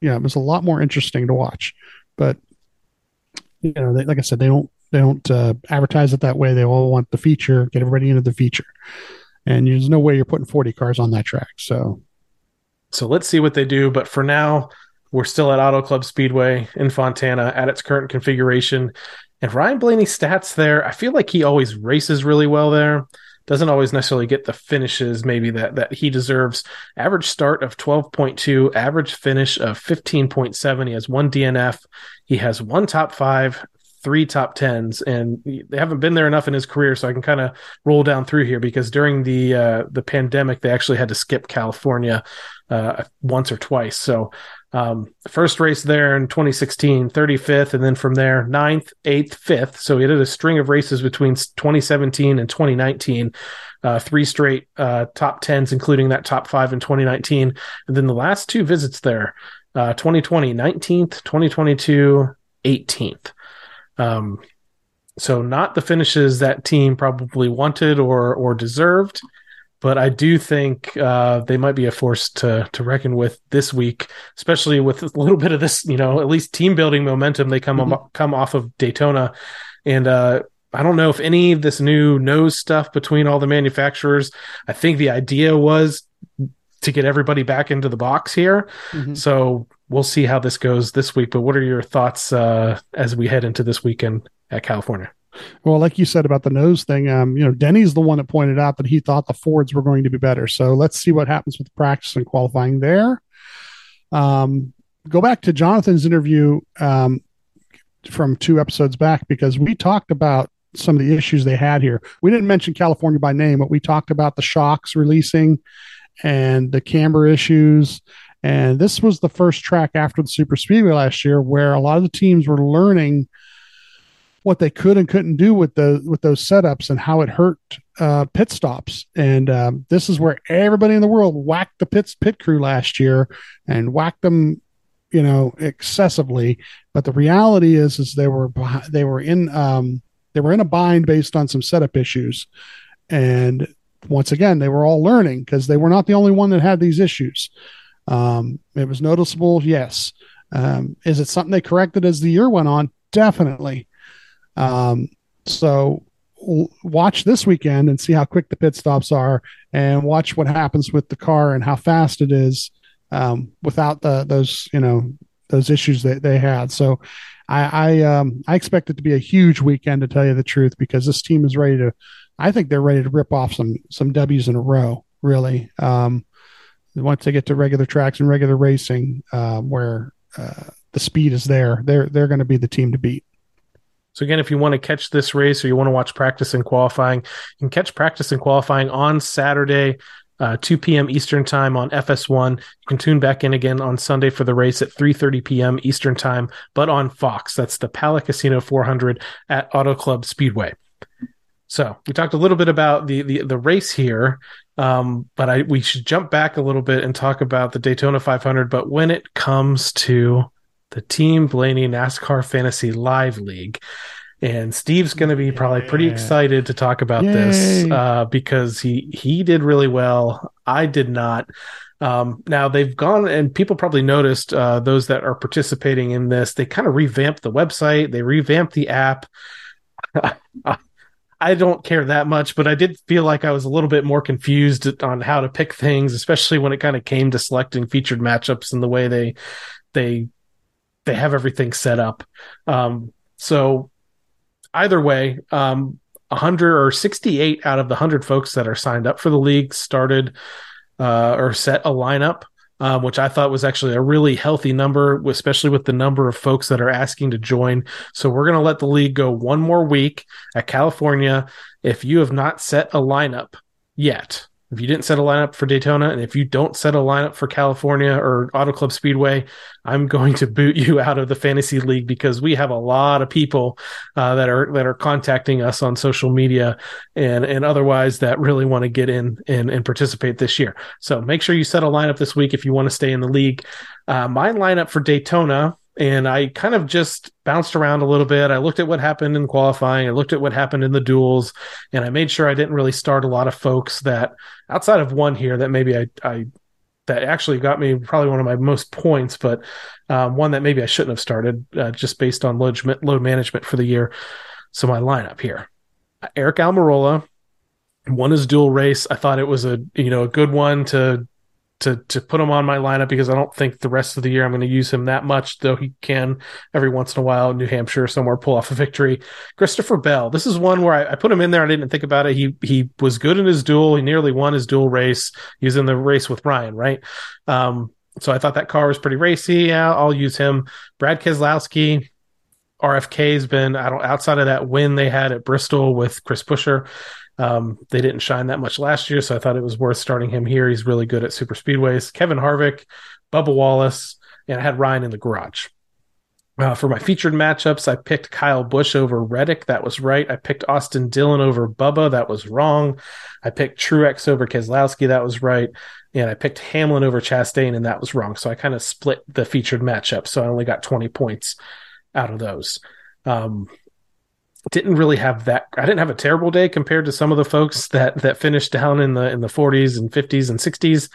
Yeah, it was a lot more interesting to watch, but you know, they, like I said, they don't they don't uh, advertise it that way. They all want the feature, get everybody into the feature, and there's no way you're putting 40 cars on that track. So So let's see what they do. But for now, we're still at Auto Club Speedway in Fontana at its current configuration. And Ryan Blaney's stats there, I feel like he always races really well there. Doesn't always necessarily get the finishes maybe that that he deserves. Average start of 12.2, average finish of 15.7. He has one DNF. He has one top five, three top tens, and they haven't been there enough in his career. So I can kind of roll down through here because during the uh, the pandemic, they actually had to skip California uh, once or twice. So um, first race there in 2016, 35th, and then from there, 9th, 8th, 5th. So he did a string of races between 2017 and 2019, uh, three straight uh, top 10s, including that top five in 2019. And then the last two visits there, uh, 2020, 19th, 2022, 18th. Um, so not the finishes that team probably wanted or or deserved, but I do think uh, they might be a force to to reckon with this week, especially with a little bit of this, you know, at least team building momentum they come Mhm. am- come off of Daytona, and uh, I don't know if any of this new nose stuff between all the manufacturers. I think the idea was to get everybody back into the box here. Mhm. So we'll see how this goes this week. But what are your thoughts uh, as we head into this weekend at California? Well, like you said about the nose thing, um, you know, Denny's the one that pointed out that he thought the Fords were going to be better. So let's see what happens with practice and qualifying there. Um, go back to Jonathan's interview um, from two episodes back because we talked about some of the issues they had here. We didn't mention California by name, but we talked about the shocks releasing and the camber issues. And this was the first track after the Super Speedway last year where a lot of the teams were learning what they could and couldn't do with the with those setups and how it hurt uh, pit stops. And um, this is where everybody in the world whacked the pits pit crew last year and whacked them, you know, excessively. But the reality is, is they were they were in um, they were in a bind based on some setup issues, and once again they were all learning because they were not the only one that had these issues. Um, it was noticeable, yes. Um, is it something they corrected as the year went on? Definitely. Um, so watch this weekend and see how quick the pit stops are, and watch what happens with the car and how fast it is um, without the those you know those issues that they had. So I I, um, I expect it to be a huge weekend to tell you the truth because this team is ready to. I think they're ready to rip off some some W's in a row. Really, um, once they get to regular tracks and regular racing, um, where uh, the speed is there, they're they're going to be the team to beat. So again, if you want to catch this race or you want to watch practice and qualifying, you can catch practice and qualifying on Saturday, uh, 2 p.m. Eastern time on FS1. You can tune back in again on Sunday for the race at 3:30 p.m. Eastern time, but on Fox. That's the Pala Casino 400 at Auto Club Speedway. So we talked a little bit about the the, the race here, um, but I we should jump back a little bit and talk about the Daytona 500. But when it comes to the Team Blaney NASCAR Fantasy Live League. And Steve's going to be probably pretty Yeah. excited to talk about this uh, because he he did really well. I did not. Um, now they've gone and people probably noticed uh, those that are participating in this. They kind of revamped the website. They revamped the app. I don't care that much, but I did feel like I was a little bit more confused on how to pick things, especially when it kind of came to selecting featured matchups and the way they they they have everything set up. Um, so either way, um, 100 or 68 out of the 100 folks that are signed up for the league started uh, or set a lineup. um, which I thought was actually a really healthy number, especially with the number of folks that are asking to join. So we're going to let the league go one more week at California. If you have not set a lineup yet, if you didn't set a lineup for Daytona, and if you don't set a lineup for California or Auto Club Speedway, I'm going to boot you out of the fantasy league because we have a lot of people uh, that are that are contacting us on social media and and otherwise that really want to get in and, and participate this year. So make sure you set a lineup this week if you want to stay in the league. Uh, my lineup for Daytona and I kind of just bounced around a little bit. I looked at what happened in qualifying, I looked at what happened in the duels, and I made sure I didn't really start a lot of folks that outside of one here that maybe I, I that actually got me probably one of my most points, but um, one that maybe I shouldn't have started uh, just based on load, load management for the year. So my lineup here: Eric Almirola won his duel race. I thought it was a you know a good one to to to put him on my lineup because I don't think the rest of the year I'm going to use him that much, though he can every once in a while, New Hampshire somewhere pull off a victory. Christopher Bell. This is one where I, I, put him in there. I didn't think about it. He he was good in his duel. He nearly won his duel race. He was in the race with Ryan, right? Um, so I thought that car was pretty racy. Yeah, I'll use him. Brad Keselowski. RFK's been I don't outside of that win they had at Bristol with Chris Buescher. Um, they didn't shine that much last year, so I thought it was worth starting him here. He's really good at super speedways. Kevin Harvick, Bubba Wallace, and I had Ryan in the garage. Uh, for my featured matchups, I picked Kyle Busch over Reddick. That was right. I picked Austin Dillon over Bubba. That was wrong. I picked Truex over Keselowski. That was right. And I picked Hamlin over Chastain, and that was wrong. So I kind of split the featured matchup. So I only got 20 points out of those. Um, didn't really have that I didn't have a terrible day compared to some of the folks that that finished down in the in the 40s and 50s and 60s.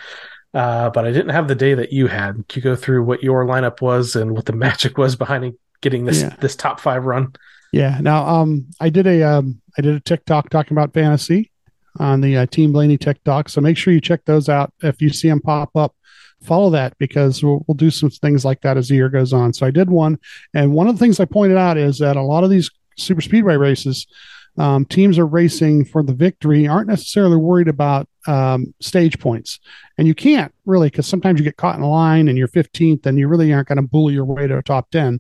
Uh, but I didn't have the day that you had. Can you go through what your lineup was and what the magic was behind getting this yeah. this top five run? Yeah. Now, um, I did a um, I did a TikTok talking about fantasy on the uh, Team Blaney TikTok. So make sure you check those out. If you see them pop up, follow that because we'll, we'll do some things like that as the year goes on. So I did one, and one of the things I pointed out is that a lot of these super speedway races, um, teams are racing for the victory aren't necessarily worried about um, stage points. And you can't really, because sometimes you get caught in a line and you're 15th and you really aren't going to bully your way to a top 10.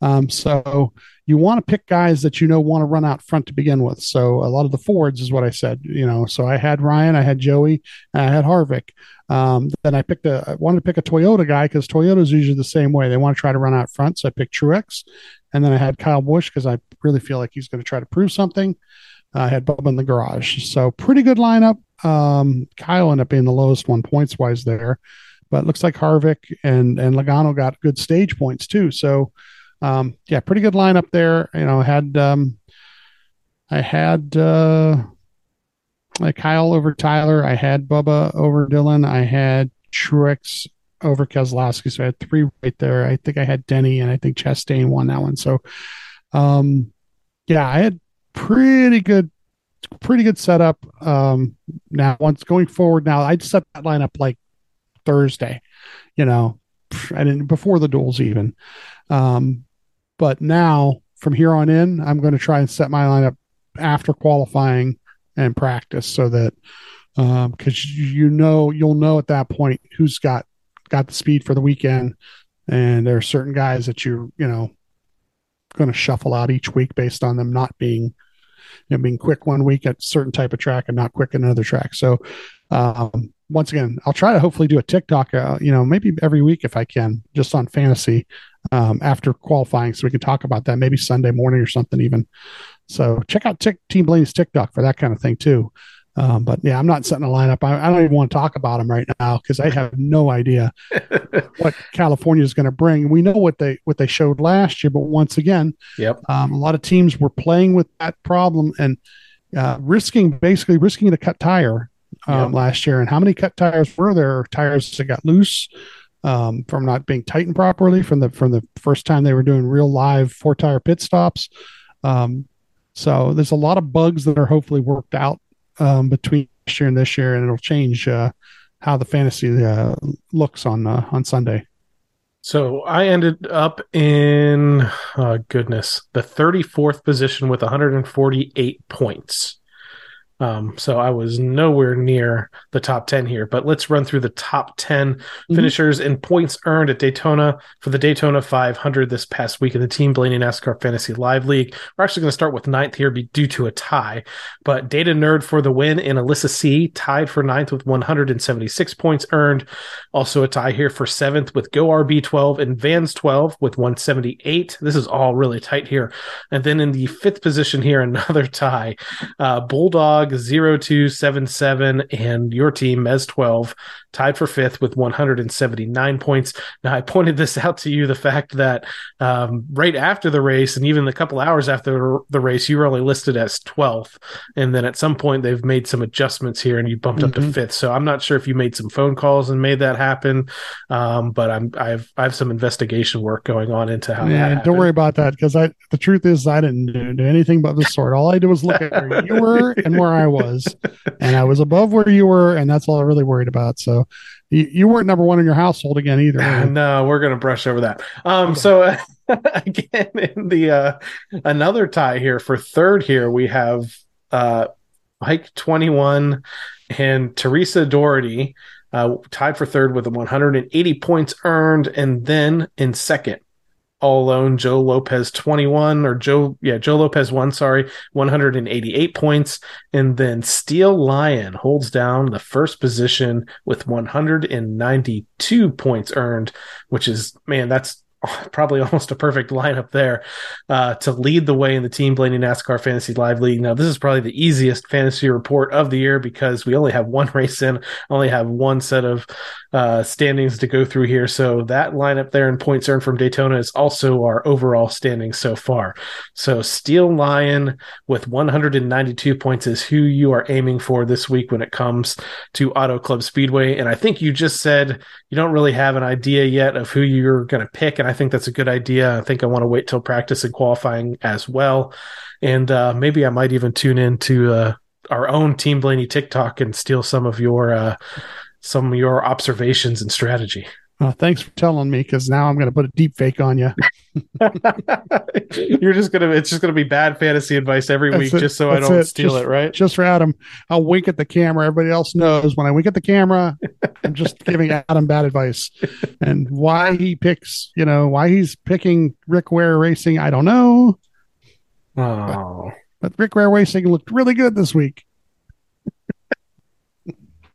Um, so you want to pick guys that you know want to run out front to begin with. So a lot of the Fords is what I said, you know. So I had Ryan, I had Joey, and I had Harvick. Um, then I picked a I wanted to pick a Toyota guy because Toyota's usually the same way. They want to try to run out front. So I picked Truex. And then I had Kyle Busch because I really feel like he's going to try to prove something. I had Bubba in the garage. So pretty good lineup. Um, Kyle ended up being the lowest one points wise there, but looks like Harvick and, and Logano got good stage points too. So, um, yeah, pretty good lineup there. You know, had, um, I had, uh, like Kyle over Tyler. I had Bubba over Dillon. I had Truex over Keselowski. So I had three right there. I think I had Denny and I think Chastain won that one. So, um, yeah, I had pretty good, pretty good setup. Um, now once going forward, now I'd set that lineup like Thursday, you know, I didn't before the duels even. Um, but now from here on in, I'm going to try and set my lineup after qualifying and practice so that because um, you know you'll know at that point who's got got the speed for the weekend, and there are certain guys that you're you know going to shuffle out each week based on them not being you know, being quick one week at certain type of track and not quick in another track. So, um, once again, I'll try to hopefully do a TikTok, uh, you know, maybe every week if I can, just on fantasy um, after qualifying, so we can talk about that maybe Sunday morning or something even. So check out Tick, Team Blaney's TikTok for that kind of thing too. Um, but yeah, I'm not setting a lineup. I, I, don't even want to talk about them right now because I have no idea what California is going to bring. We know what they what they showed last year, but once again, yep, um, a lot of teams were playing with that problem and uh, risking basically risking a cut tire um, yep. last year. And how many cut tires were there? Tires that got loose um, from not being tightened properly from the from the first time they were doing real live four tire pit stops. Um, so there's a lot of bugs that are hopefully worked out um, between this year and this year, and it'll change uh, how the fantasy uh, looks on uh, on Sunday. So I ended up in uh, goodness the 34th position with 148 points. Um, so I was nowhere near the top 10 here, but let's run through the top 10 Mm-hmm. finishers and points earned at Daytona for the Daytona 500 this past week in the Team Blaney NASCAR Fantasy Live League. We're actually going to start with ninth here due to a tie, but Data Nerd for the win and Alyssa C tied for ninth with 176 points earned. Also a tie here for seventh with Go RB 12 and Vans 12 with 178. This is all really tight here. And then in the fifth position here, another tie. Uh, Bulldog 0277 and your team, Mez 12, tied for fifth with 179 points. Now, I pointed this out to you the fact that um, right after the race and even a couple hours after the race, you were only listed as 12th. And then at some point, they've made some adjustments here and you bumped up to Mhm. fifth. So I'm not sure if you made some phone calls and made that happen. Um, but I'm, I've, I have some investigation work going on into how that Yeah, don't worry about that because I. The truth is, I didn't do, do anything but the sort. All I did was look at where you were and where I was, and I was above where you were, and that's all I really worried about. So, you, you weren't number one in your household again either. you? no, we're gonna brush over that. Um, so again, in the uh, another tie here for third here, we have uh, Mike twenty one and Teresa Doherty uh, tied for third with 180 points earned, and then in second. All alone, Joe Lopez 21 or Joe, yeah, Joe Lopez one, sorry, 188 points. And then Steel Lion holds down the first position with 192 points earned, which is, man, that's probably almost a perfect lineup there uh, to lead the way in the Team Blaney NASCAR Fantasy Live League. Now, this is probably the easiest fantasy report of the year because we only have one race in, only have one set of uh, standings to go through here. So that lineup there and points earned from Daytona is also our overall standings so far. So Steel Lion with 192 points is who you are aiming for this week when it comes to Auto Club Speedway. And I think you just said you don't really have an idea yet of who you're going to pick. And I think that's a good idea. I think I want to wait till practice and qualifying as well. And uh, maybe I might even tune into uh, our own Team Blaney TikTok and steal some of your uh, some of your observations and strategy. Uh, thanks for telling me because now I'm going to put a deep fake on you. You're just gonna it's just gonna be bad fantasy advice every That's week it. just so I don't it. steal Just- it, right? Just for Adam, I'll wink at the camera. Everybody else knows when I wink at the camera, I'm just giving Adam bad advice. And why he picks, you know, why he's picking Rick Ware Racing, I don't know. Oh. But Rick Ware Racing looked really good this week.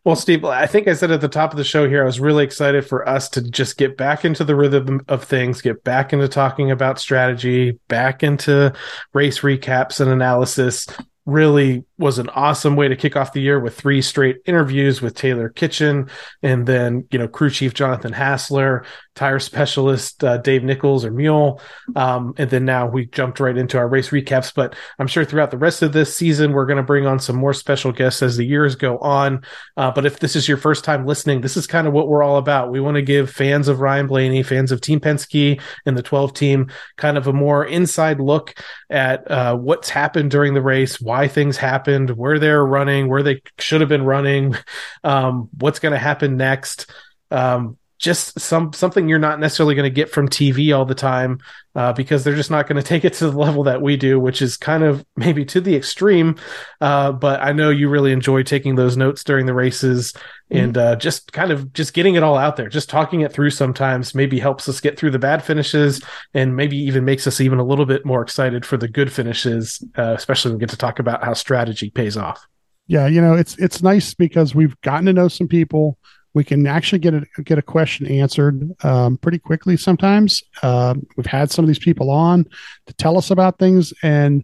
Well, Steve, I think I said at the top of the show here, I was really excited for us to just get back into the rhythm of things, get back into talking about strategy, back into race recaps and analysis. Really was an awesome way to kick off the year with three straight interviews with Taylor Kitchen and then, you know, crew chief Jonathan Hassler, tire specialist uh, Dave Nichols or Mule. Um, and then now we jumped right into our race recaps. But I'm sure throughout the rest of this season, we're going to bring on some more special guests as the years go on. Uh, but if this is your first time listening, this is kind of what we're all about. We want to give fans of Ryan Blaney, fans of Team Penske and the 12 team, kind of a more inside look at uh, what's happened during the race, why things happened, where they're running, where they should have been running, um, what's going to happen next. Um, just some something you're not necessarily going to get from TV all the time uh, because they're just not going to take it to the level that we do, which is kind of maybe to the extreme. Uh, but I know you really enjoy taking those notes during the races and uh, just kind of just getting it all out there, just talking it through sometimes maybe helps us get through the bad finishes and maybe even makes us even a little bit more excited for the good finishes, uh, especially when we get to talk about how strategy pays off. Yeah, you know, it's it's nice because we've gotten to know some people. We can actually get a get a question answered um, pretty quickly. Sometimes um, we've had some of these people on to tell us about things, and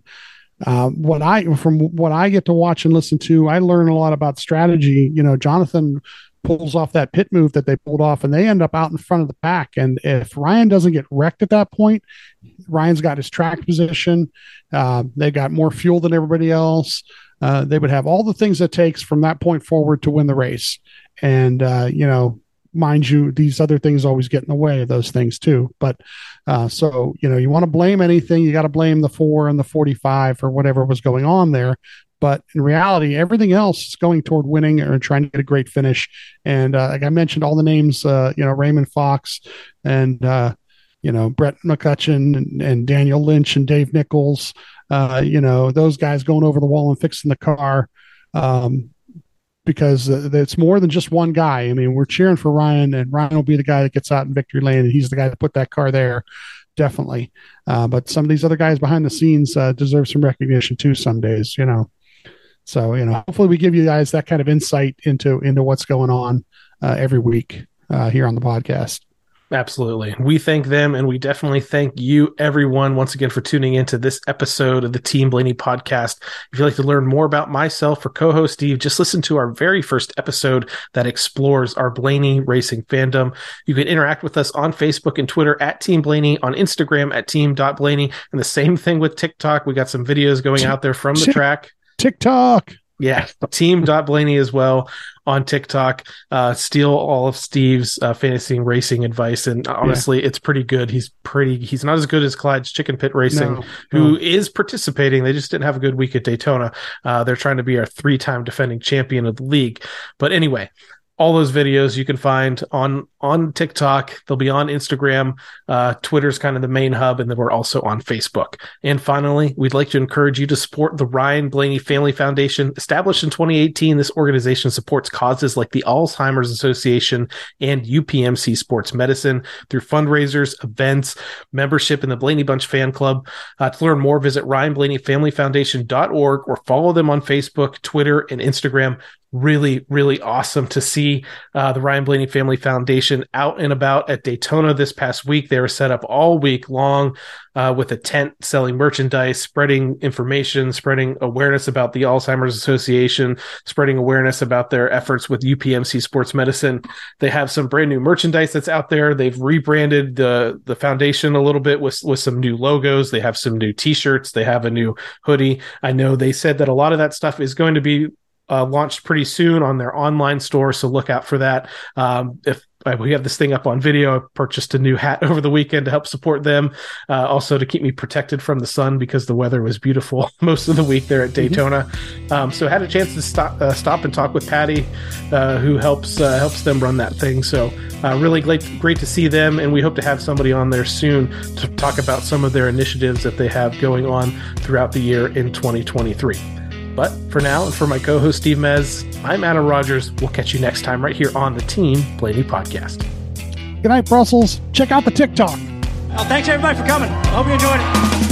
uh, what I from what I get to watch and listen to, I learn a lot about strategy. You know, Jonathan pulls off that pit move that they pulled off, and they end up out in front of the pack. And if Ryan doesn't get wrecked at that point, Ryan's got his track position. Uh, they got more fuel than everybody else. Uh, they would have all the things it takes from that point forward to win the race. And, uh, you know, mind you, these other things always get in the way of those things too. But uh, so, you know, you want to blame anything, you got to blame the four and the 45 for whatever was going on there. But in reality, everything else is going toward winning or trying to get a great finish. And uh, like I mentioned, all the names, uh, you know, Raymond Fox and, uh, you know, Brett McCutcheon and, and Daniel Lynch and Dave Nichols, uh, you know, those guys going over the wall and fixing the car. Um, because uh, it's more than just one guy. I mean, we're cheering for Ryan, and Ryan will be the guy that gets out in victory lane, and he's the guy that put that car there, definitely. Uh, but some of these other guys behind the scenes uh, deserve some recognition too. Some days, you know. So you know, hopefully, we give you guys that kind of insight into into what's going on uh, every week uh, here on the podcast. Absolutely. We thank them and we definitely thank you, everyone, once again for tuning into this episode of the Team Blaney podcast. If you'd like to learn more about myself or co host Steve, just listen to our very first episode that explores our Blaney racing fandom. You can interact with us on Facebook and Twitter at Team Blaney, on Instagram at team.blaney, and the same thing with TikTok. We got some videos going out there from the track. TikTok. Yeah, team.blaney as well on TikTok. Uh, steal all of Steve's uh, fantasy racing advice, and honestly, yeah. it's pretty good. He's pretty. He's not as good as Clyde's Chicken Pit Racing, no, who no. is participating. They just didn't have a good week at Daytona. Uh, they're trying to be our three-time defending champion of the league. But anyway, all those videos you can find on on TikTok. They'll be on Instagram. Uh, Twitter's kind of the main hub, and then we're also on Facebook. And finally, we'd like to encourage you to support the Ryan Blaney Family Foundation. Established in 2018, this organization supports causes like the Alzheimer's Association and UPMC Sports Medicine through fundraisers, events, membership in the Blaney Bunch Fan Club. Uh, to learn more, visit RyanBlaneyFamilyFoundation.org or follow them on Facebook, Twitter, and Instagram really, really awesome to see uh, the Ryan Blaney Family Foundation out and about at Daytona this past week. They were set up all week long uh, with a tent selling merchandise, spreading information, spreading awareness about the Alzheimer's Association, spreading awareness about their efforts with UPMC Sports Medicine. They have some brand new merchandise that's out there. They've rebranded the the foundation a little bit with with some new logos. They have some new T-shirts. They have a new hoodie. I know they said that a lot of that stuff is going to be uh, launched pretty soon on their online store, so look out for that. Um, if uh, we have this thing up on video, I purchased a new hat over the weekend to help support them, uh, also to keep me protected from the sun because the weather was beautiful most of the week there at mm-hmm. Daytona. Um, so I had a chance to stop uh, stop and talk with Patty, uh, who helps uh, helps them run that thing. So really great great to see them, and we hope to have somebody on there soon to talk about some of their initiatives that they have going on throughout the year in 2023. But for now, and for my co host Steve Mez, I'm Adam Rogers. We'll catch you next time right here on the Team Blaney podcast. Good night, Brussels. Check out the TikTok. Well, thanks everybody for coming. I hope you enjoyed it.